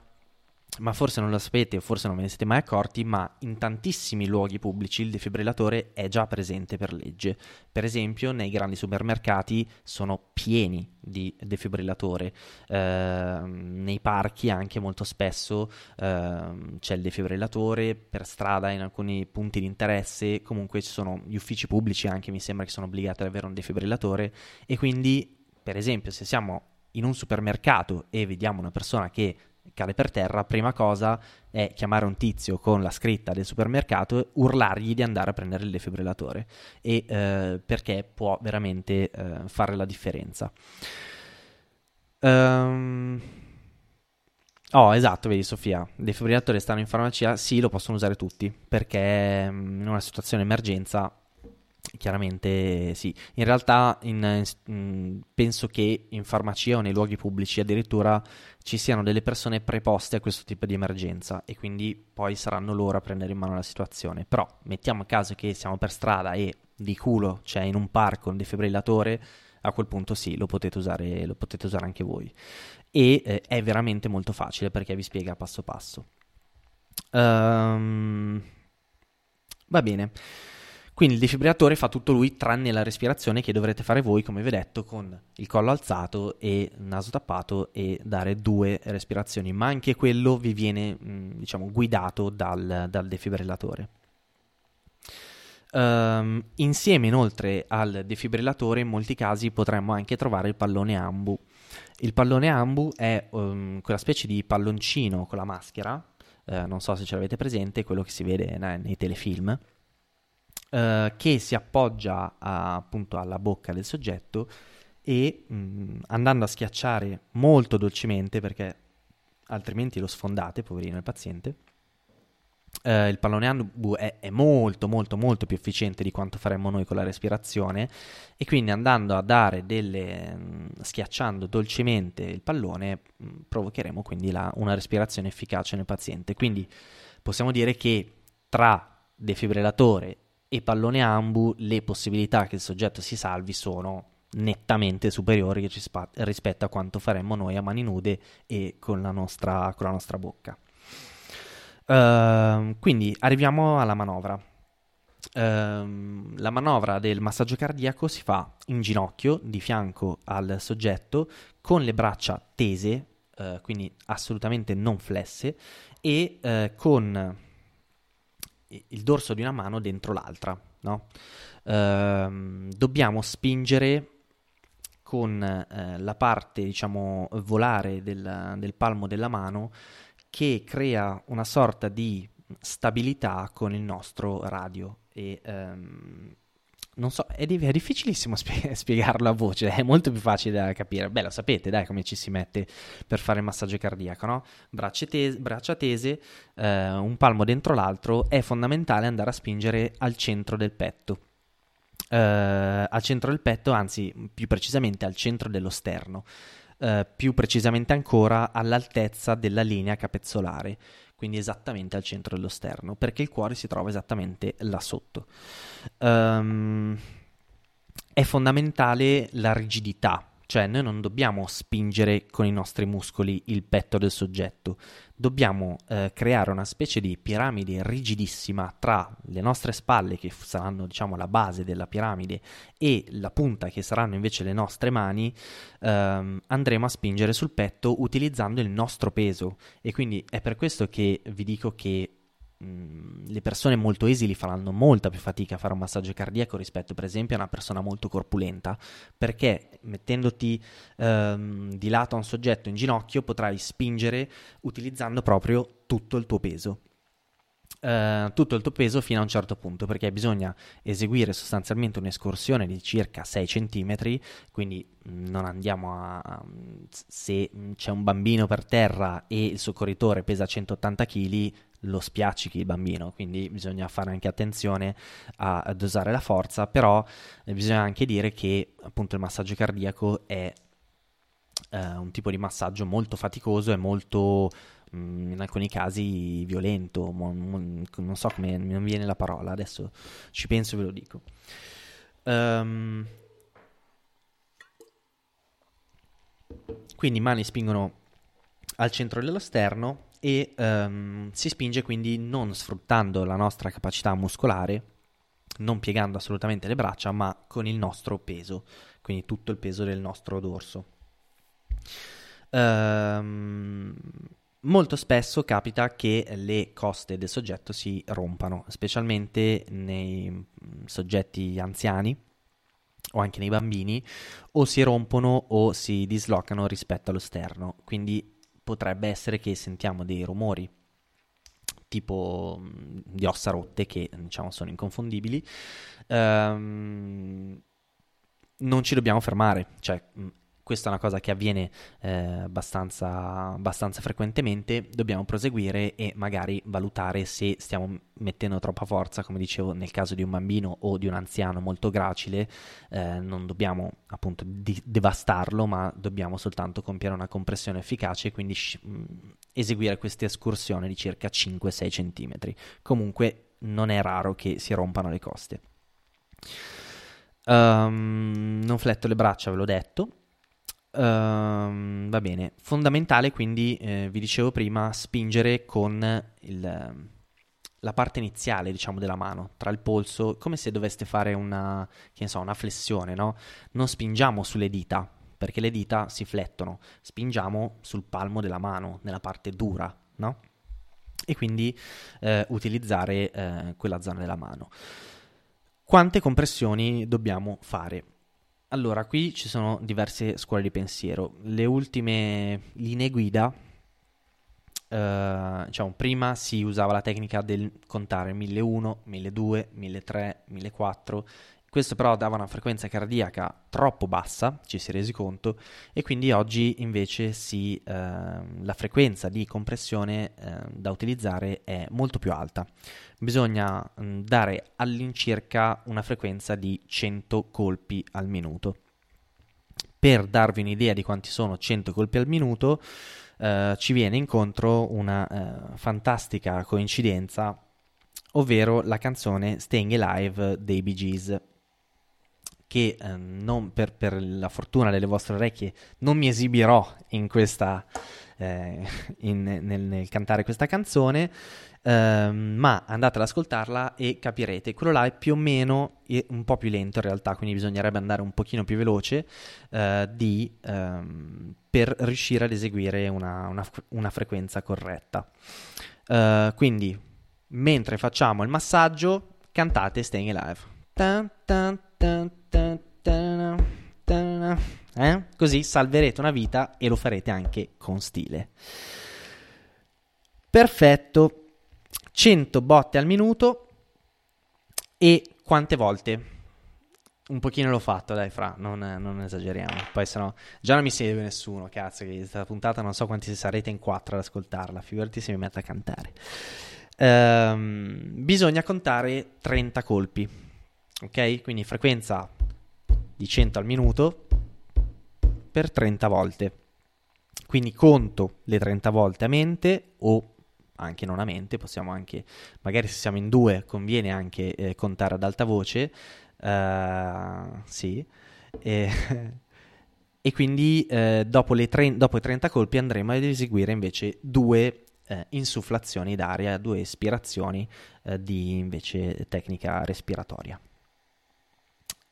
Speaker 2: ma forse non lo sapete o forse non ve ne siete mai accorti, ma in tantissimi luoghi pubblici il defibrillatore è già presente per legge. Per esempio, nei grandi supermercati sono pieni di defibrillatore, eh, nei parchi anche molto spesso eh, c'è il defibrillatore, per strada in alcuni punti di interesse, comunque ci sono gli uffici pubblici anche mi sembra che sono obbligati ad avere un defibrillatore. E quindi, per esempio, se siamo in un supermercato e vediamo una persona che cade per terra, prima cosa è chiamare un tizio con la scritta del supermercato e urlargli di andare a prendere il defibrillatore e, eh, perché può veramente eh, fare la differenza. Um... Oh, esatto, vedi Sofia, i defibrillatori stanno in farmacia, sì, lo possono usare tutti, perché mm, in una situazione di emergenza Chiaramente sì, in realtà in, in, penso che in farmacia o nei luoghi pubblici addirittura ci siano delle persone preposte a questo tipo di emergenza e quindi poi saranno loro a prendere in mano la situazione. Però mettiamo a caso che siamo per strada e di culo c'è in un parco un defibrillatore, a quel punto sì, lo potete usare, lo potete usare anche voi. E eh, è veramente molto facile perché vi spiega passo passo. Um, va bene. Quindi il defibrillatore fa tutto lui tranne la respirazione che dovrete fare voi, come vi ho detto, con il collo alzato e naso tappato e dare due respirazioni, ma anche quello vi viene diciamo, guidato dal, dal defibrillatore. Um, insieme inoltre al defibrillatore in molti casi potremmo anche trovare il pallone ambu. Il pallone ambu è um, quella specie di palloncino con la maschera, uh, non so se ce l'avete presente, quello che si vede nei, nei telefilm eh, che si appoggia a, appunto alla bocca del soggetto e mh, mm, andando a schiacciare molto dolcemente perché altrimenti lo sfondate, poverino il paziente. Uh, il pallone ambu è, è, molto molto molto più efficiente di quanto faremmo noi con la respirazione e quindi andando a dare delle mh, mm, schiacciando dolcemente il pallone mh, mm, provocheremo quindi la, una respirazione efficace nel paziente quindi possiamo dire che tra defibrillatore e pallone ambu le possibilità che il soggetto si salvi sono nettamente superiori rispetto a quanto faremmo noi a mani nude e con la nostra, con la nostra bocca. Uh, quindi arriviamo alla manovra. Uh, la manovra del massaggio cardiaco si fa in ginocchio, di fianco al soggetto, con le braccia tese, uh, quindi assolutamente non flesse, e eh, con il dorso di una mano dentro l'altra, no? Ehm, dobbiamo spingere con eh, la parte, diciamo, volare del, del palmo della mano che crea una sorta di stabilità con il nostro radio e ehm, non so, è, è difficilissimo spie- *laughs* spiegarlo a voce, è molto più facile da capire. Beh, lo sapete, dai, come ci si mette per fare il massaggio cardiaco, no? Braccia, te- braccia tese, eh, un palmo dentro l'altro, è fondamentale andare a spingere al centro del petto. Eh, al centro del petto, anzi, più precisamente al centro dello sterno. Eh, più precisamente ancora all'altezza della linea capezzolare quindi esattamente al centro dello sterno, perché il cuore si trova esattamente là sotto. Um, è fondamentale la rigidità cioè noi non dobbiamo spingere con i nostri muscoli il petto del soggetto, dobbiamo eh, creare una specie di piramide rigidissima tra le nostre spalle che saranno diciamo la base della piramide e la punta che saranno invece le nostre mani, ehm, andremo a spingere sul petto utilizzando il nostro peso. E quindi è per questo che vi dico che le persone molto esili faranno molta più fatica a fare un massaggio cardiaco rispetto per esempio a una persona molto corpulenta perché mettendoti ehm, di lato a un soggetto in ginocchio potrai spingere utilizzando proprio tutto il tuo peso. Uh, tutto il tuo peso fino a un certo punto perché bisogna eseguire sostanzialmente un'escursione di circa 6 cm quindi non andiamo a se c'è un bambino per terra e il soccorritore pesa 180 kg lo spiaccichi il bambino quindi bisogna fare anche attenzione a, dosare la forza però eh, bisogna anche dire che appunto il massaggio cardiaco è eh, un tipo di massaggio molto faticoso e molto Mm, in alcuni casi violento, non so come, non viene la parola, adesso ci penso e ve lo dico. Um, quindi mani spingono al centro dello sterno e um, si spinge quindi non sfruttando la nostra capacità muscolare, non piegando assolutamente le braccia, ma con il nostro peso, quindi tutto il peso del nostro dorso. Um, Molto spesso capita che le coste del soggetto si rompano, specialmente nei soggetti anziani o anche nei bambini, o si rompono o si dislocano rispetto allo sterno. Quindi potrebbe essere che sentiamo dei rumori tipo mm, di ossa rotte che diciamo sono inconfondibili. Um, non ci dobbiamo fermare, cioè mm, questa è una cosa che avviene eh, abbastanza, abbastanza, frequentemente, dobbiamo proseguire e magari valutare se stiamo mettendo troppa forza, come dicevo nel caso di un bambino o di un anziano molto gracile, eh, non dobbiamo appunto di- devastarlo, ma dobbiamo soltanto compiere una compressione efficace e quindi sh- mh, eseguire questa escursione di circa 5-6 cm. Comunque non è raro che si rompano le coste. Um, non fletto le braccia, ve l'ho detto. Uh, va bene, fondamentale quindi, eh, vi dicevo prima, spingere con il, la parte iniziale, diciamo, della mano, tra il polso, come se doveste fare una, so, una flessione, no? Non spingiamo sulle dita, perché le dita si flettono, spingiamo sul palmo della mano, nella parte dura, no? E quindi eh, utilizzare eh, quella zona della mano. Quante compressioni dobbiamo fare? Allora, qui ci sono diverse scuole di pensiero. Le ultime linee guida, eh, diciamo, prima si usava la tecnica del contare 1001, 1200, 1300, 1400. Questo però dava una frequenza cardiaca troppo bassa, ci si è resi conto, e quindi oggi invece si, eh, la frequenza di compressione eh, da utilizzare è molto più alta bisogna mh, dare all'incirca una frequenza di 100 colpi al minuto. Per darvi un'idea di quanti sono 100 colpi al minuto, eh, ci viene incontro una eh, fantastica coincidenza, ovvero la canzone Staying Alive dei Bee Gees che eh, non per, per, la fortuna delle vostre orecchie non mi esibirò in questa, eh, *laughs* in, nel, nel, cantare questa canzone, Uh, ma andate ad ascoltarla e capirete. Quello là è più o meno un po' più lento in realtà, quindi bisognerebbe andare un pochino più veloce uh, di, um, per riuscire ad eseguire una, una, una frequenza corretta. Uh, quindi, mentre facciamo il massaggio, cantate Staying Alive. Tan, tan, eh? Così salverete una vita e lo farete anche con stile. Perfetto. 100 botte al minuto e quante volte? Un pochino l'ho fatto, dai, fra, non, non esageriamo. Poi sennò già non mi segue nessuno, cazzo, che questa puntata non so quanti sarete in quattro ad ascoltarla, figurati se mi metto a cantare. Ehm, bisogna contare 30 colpi, ok? Quindi frequenza di 100 al minuto per 30 volte. Quindi conto le 30 volte a mente o anche non a mente, possiamo anche, magari se siamo in due, conviene anche eh, contare ad alta voce, uh, sì, e, *laughs* e quindi eh, dopo, tre, dopo, i 30 colpi andremo ad eseguire invece due eh, insufflazioni d'aria, due espirazioni eh, di invece tecnica respiratoria.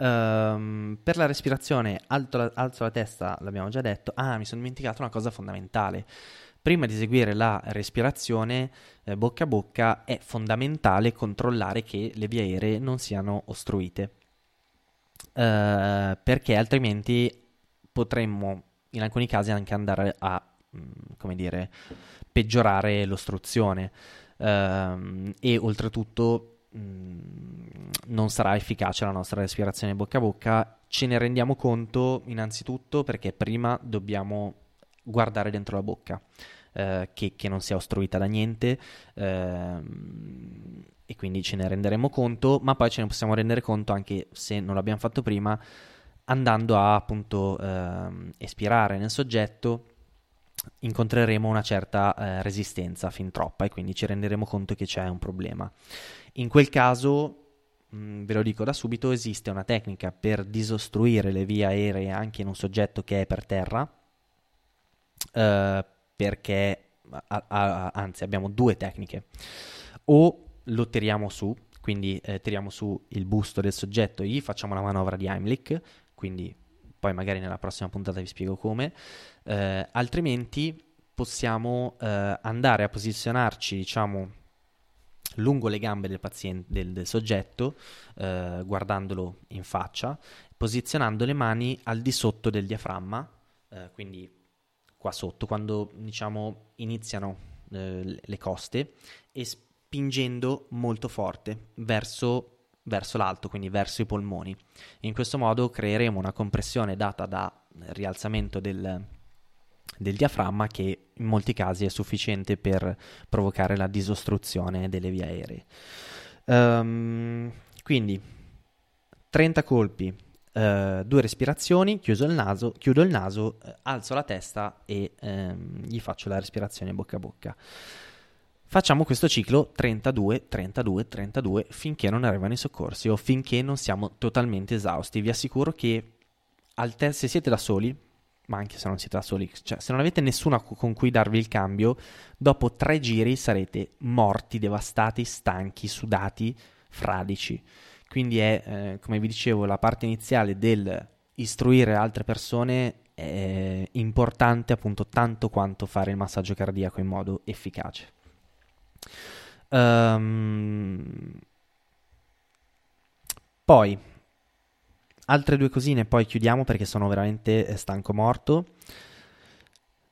Speaker 2: Um, per la respirazione alto alzo la testa, l'abbiamo già detto. Ah, mi sono dimenticato una cosa fondamentale prima di eseguire la respirazione eh, bocca a bocca è fondamentale controllare che le vie aeree non siano ostruite, eh, perché altrimenti potremmo in alcuni casi anche andare a, mm, come dire, peggiorare l'ostruzione. ehm, e oltretutto mh, non sarà efficace la nostra respirazione bocca a bocca. Ce ne rendiamo conto innanzitutto perché prima dobbiamo guardare dentro la bocca. Eh, che, che, non sia ostruita da niente ehm, e quindi ce ne renderemo conto, ma poi ce ne possiamo rendere conto anche se non l'abbiamo fatto prima andando a appunto ehm, espirare nel soggetto incontreremo una certa eh, resistenza fin troppa e quindi ci renderemo conto che c'è un problema. In quel caso, mh, mm, ve lo dico da subito, esiste una tecnica per disostruire le vie aeree anche in un soggetto che è per terra, eh, perché a, a, anzi abbiamo due tecniche. O lo tiriamo su, quindi eh, tiriamo su il busto del soggetto e gli facciamo la manovra di Heimlich, quindi poi magari nella prossima puntata vi spiego come, eh, altrimenti possiamo eh, andare a posizionarci, diciamo, lungo le gambe del paziente, del, del soggetto, eh, guardandolo in faccia, posizionando le mani al di sotto del diaframma, eh, quindi qua sotto, quando diciamo iniziano eh, le coste, e spingendo molto forte verso verso l'alto, quindi verso i polmoni. In questo modo creeremo una compressione data da rialzamento del, del diaframma che in molti casi è sufficiente per provocare la disostruzione delle vie aeree. Um, quindi 30 colpi, uh, due respirazioni, chiuso il naso, chiudo il naso, uh, alzo la testa e um, gli faccio la respirazione bocca a bocca. Facciamo questo ciclo 32, 32, 32 finché non arrivano i soccorsi o finché non siamo totalmente esausti. Vi assicuro che te- se siete da soli, ma anche se non siete da soli, cioè se non avete nessuno con cui darvi il cambio, dopo tre giri sarete morti, devastati, stanchi, sudati, fradici. Quindi è, eh, come vi dicevo, la parte iniziale del istruire altre persone è importante appunto tanto quanto fare il massaggio cardiaco in modo efficace. Um, poi, altre due cosine, poi chiudiamo perché sono veramente eh, stanco morto.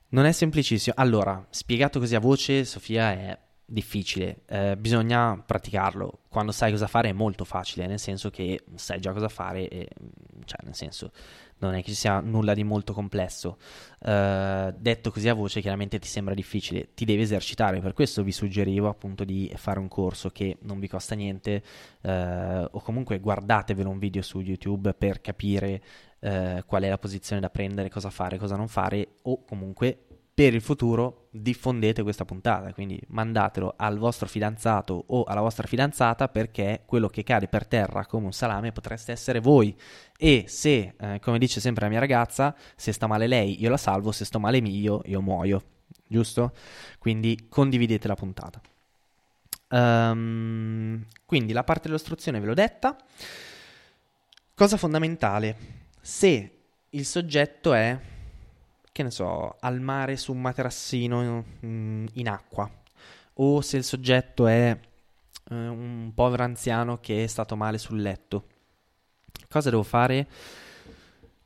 Speaker 2: Non è semplicissimo. Allora, spiegato così a voce, Sofia, è difficile. Eh, bisogna praticarlo. Quando sai cosa fare è molto facile, nel senso che sai già cosa fare, e, cioè, nel senso, non è che ci sia nulla di molto complesso. Uh, detto così a voce, chiaramente ti sembra difficile, ti devi esercitare. Per questo vi suggerivo appunto di fare un corso che non vi costa niente, uh, o comunque guardatevelo un video su YouTube per capire uh, qual è la posizione da prendere, cosa fare, cosa non fare, o comunque per il futuro diffondete questa puntata, quindi mandatelo al vostro fidanzato o alla vostra fidanzata perché quello che cade per terra come un salame potreste essere voi e se, eh, come dice sempre la mia ragazza, se sta male lei io la salvo, se sto male io io muoio, giusto? Quindi condividete la puntata. Um, quindi la parte dell'ostruzione ve l'ho detta. Cosa fondamentale? Se il soggetto è che ne so, al mare su un materassino in, mm, in acqua, o se il soggetto è eh, un povero anziano che è stato male sul letto. Cosa devo fare?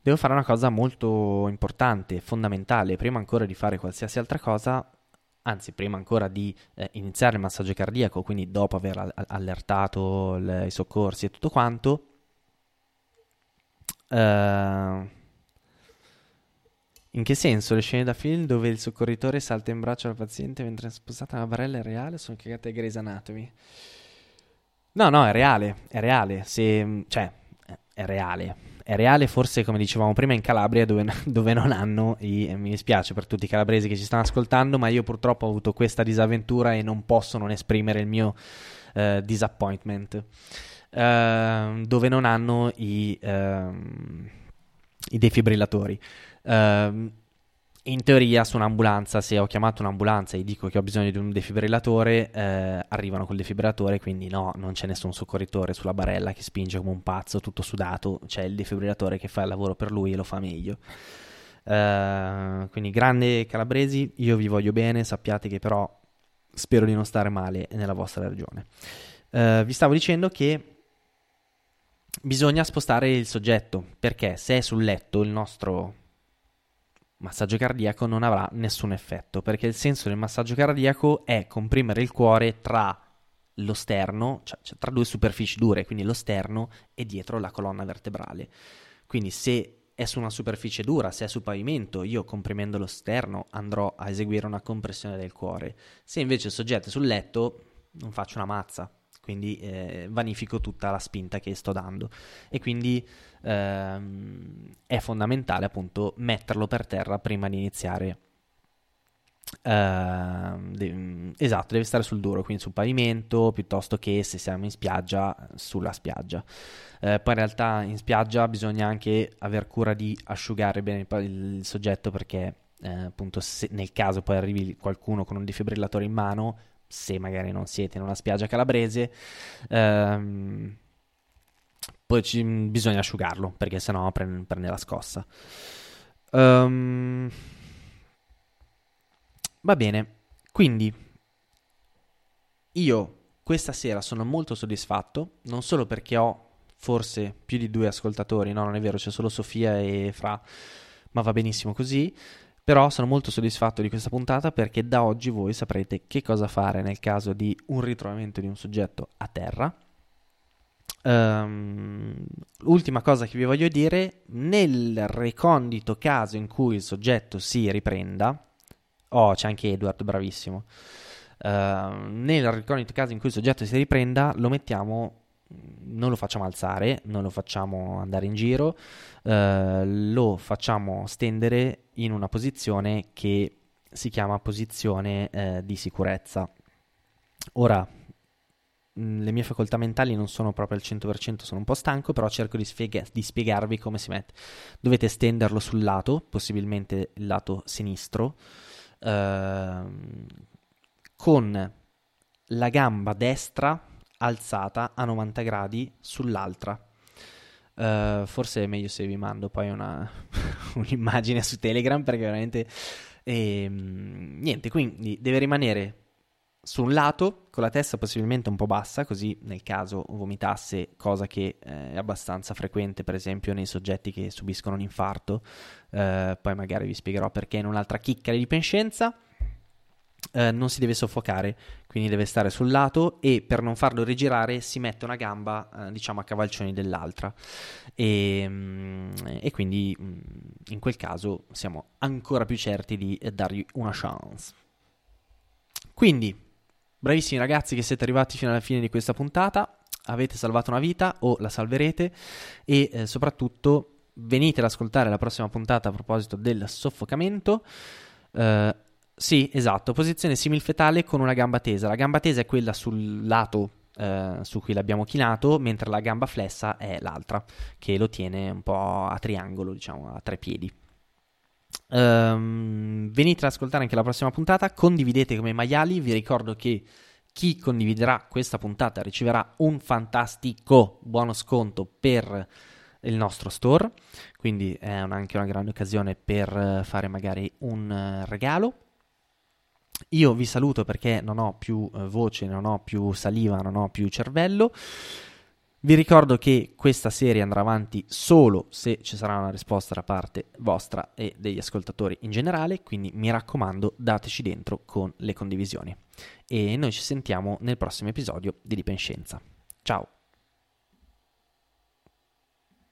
Speaker 2: Devo fare una cosa molto importante, fondamentale, prima ancora di fare qualsiasi altra cosa, anzi prima ancora di eh, iniziare il massaggio cardiaco, quindi dopo aver allertato le, i soccorsi e tutto quanto, eh, in che senso? Le scene da film dove il soccorritore salta in braccio al paziente mentre è sposata una barella è reale sono cagate a Grey's Anatomy? No, no, è reale, è reale. Se, cioè, è reale. È reale forse, come dicevamo prima, in Calabria dove, *laughs* dove non hanno i... Mi dispiace per tutti i calabresi che ci stanno ascoltando, ma io purtroppo ho avuto questa disavventura e non posso non esprimere il mio uh, disappointment. Uh, dove non hanno i, uh, i defibrillatori. Uh, in teoria su un'ambulanza, se ho chiamato un'ambulanza e dico che ho bisogno di un defibrillatore, eh, arrivano col defibrillatore, quindi no, non c'è nessun soccorritore sulla barella che spinge come un pazzo, tutto sudato, c'è il defibrillatore che fa il lavoro per lui e lo fa meglio. Uh, quindi grande calabresi, io vi voglio bene, sappiate che però spero di non stare male nella vostra regione. Uh, vi stavo dicendo che bisogna spostare il soggetto, perché se è sul letto il nostro massaggio cardiaco non avrà nessun effetto, perché il senso del massaggio cardiaco è comprimere il cuore tra lo sterno, cioè, cioè tra due superfici dure, quindi lo sterno e dietro la colonna vertebrale. Quindi se è su una superficie dura, se è sul pavimento, io comprimendo lo sterno andrò a eseguire una compressione del cuore. Se invece il soggetto è sul letto, non faccio una mazza, quindi eh, vanifico tutta la spinta che sto dando. E quindi ehm, è fondamentale appunto metterlo per terra prima di iniziare Uh, de- esatto, deve stare sul duro, quindi sul pavimento, piuttosto che se siamo in spiaggia, sulla spiaggia. Uh, poi in realtà in spiaggia bisogna anche aver cura di asciugare bene il, il soggetto perché uh, appunto se, nel caso poi arrivi qualcuno con un defibrillatore in mano, se magari non siete in una spiaggia calabrese, ehm, poi ci, bisogna asciugarlo perché sennò prende, prende la scossa. Um, Va bene, quindi io questa sera sono molto soddisfatto, non solo perché ho forse più di due ascoltatori, no non è vero, c'è solo Sofia e Fra, ma va benissimo così, però sono molto soddisfatto di questa puntata perché da oggi voi saprete che cosa fare nel caso di un ritrovamento di un soggetto a terra. Um, ultima cosa che vi voglio dire, nel recondito caso in cui il soggetto si riprenda, Oh, c'è anche Edward, bravissimo. Uh, nel ricorrente caso in cui il soggetto si riprenda, lo mettiamo, non lo facciamo alzare, non lo facciamo andare in giro, uh, lo facciamo stendere in una posizione che si chiama posizione uh, di sicurezza. Ora, le mie facoltà mentali non sono proprio al 100%, sono un po' stanco, però cerco di, spiega- di, spiegarvi come si mette. Dovete stenderlo sul lato, possibilmente il lato sinistro, Ehm, con la gamba destra alzata a 90 gradi sull'altra. Uh, forse è meglio se vi mando poi una, *laughs* un'immagine su Telegram perché veramente ehm, niente, quindi deve rimanere su un lato con la testa possibilmente un po' bassa, così nel caso vomitasse, cosa che eh, è abbastanza frequente per esempio nei soggetti che subiscono un infarto, eh, poi magari vi spiegherò perché in un'altra chicca di penscenza. Eh, non si deve soffocare, quindi deve stare sul lato e per non farlo rigirare si mette una gamba, eh, diciamo, a cavalcioni dell'altra. E, mm, e quindi mm, in quel caso siamo ancora più certi di dargli una chance. Quindi Bravissimi ragazzi che siete arrivati fino alla fine di questa puntata, avete salvato una vita o la salverete e eh, soprattutto venite ad ascoltare la prossima puntata a proposito del soffocamento. Sì, esatto, posizione similfetale con una gamba tesa. La gamba tesa è quella sul lato uh, su cui l'abbiamo chinato, mentre la gamba flessa è l'altra, che lo tiene un po' a triangolo, diciamo, a tre piedi. Um, venite ad ascoltare anche la prossima puntata, condividete come maiali, vi ricordo che chi condividerà questa puntata riceverà un fantastico buono sconto per il nostro store, quindi è anche una grande occasione per fare magari un eh, regalo. Io vi saluto perché non ho più eh, voce, non ho più saliva, non ho più cervello. Vi ricordo che questa serie andrà avanti solo se ci sarà una risposta da parte vostra e degli ascoltatori in generale, quindi mi raccomando dateci dentro con le condivisioni. E noi ci sentiamo nel prossimo episodio di Dipenscienza. Ciao!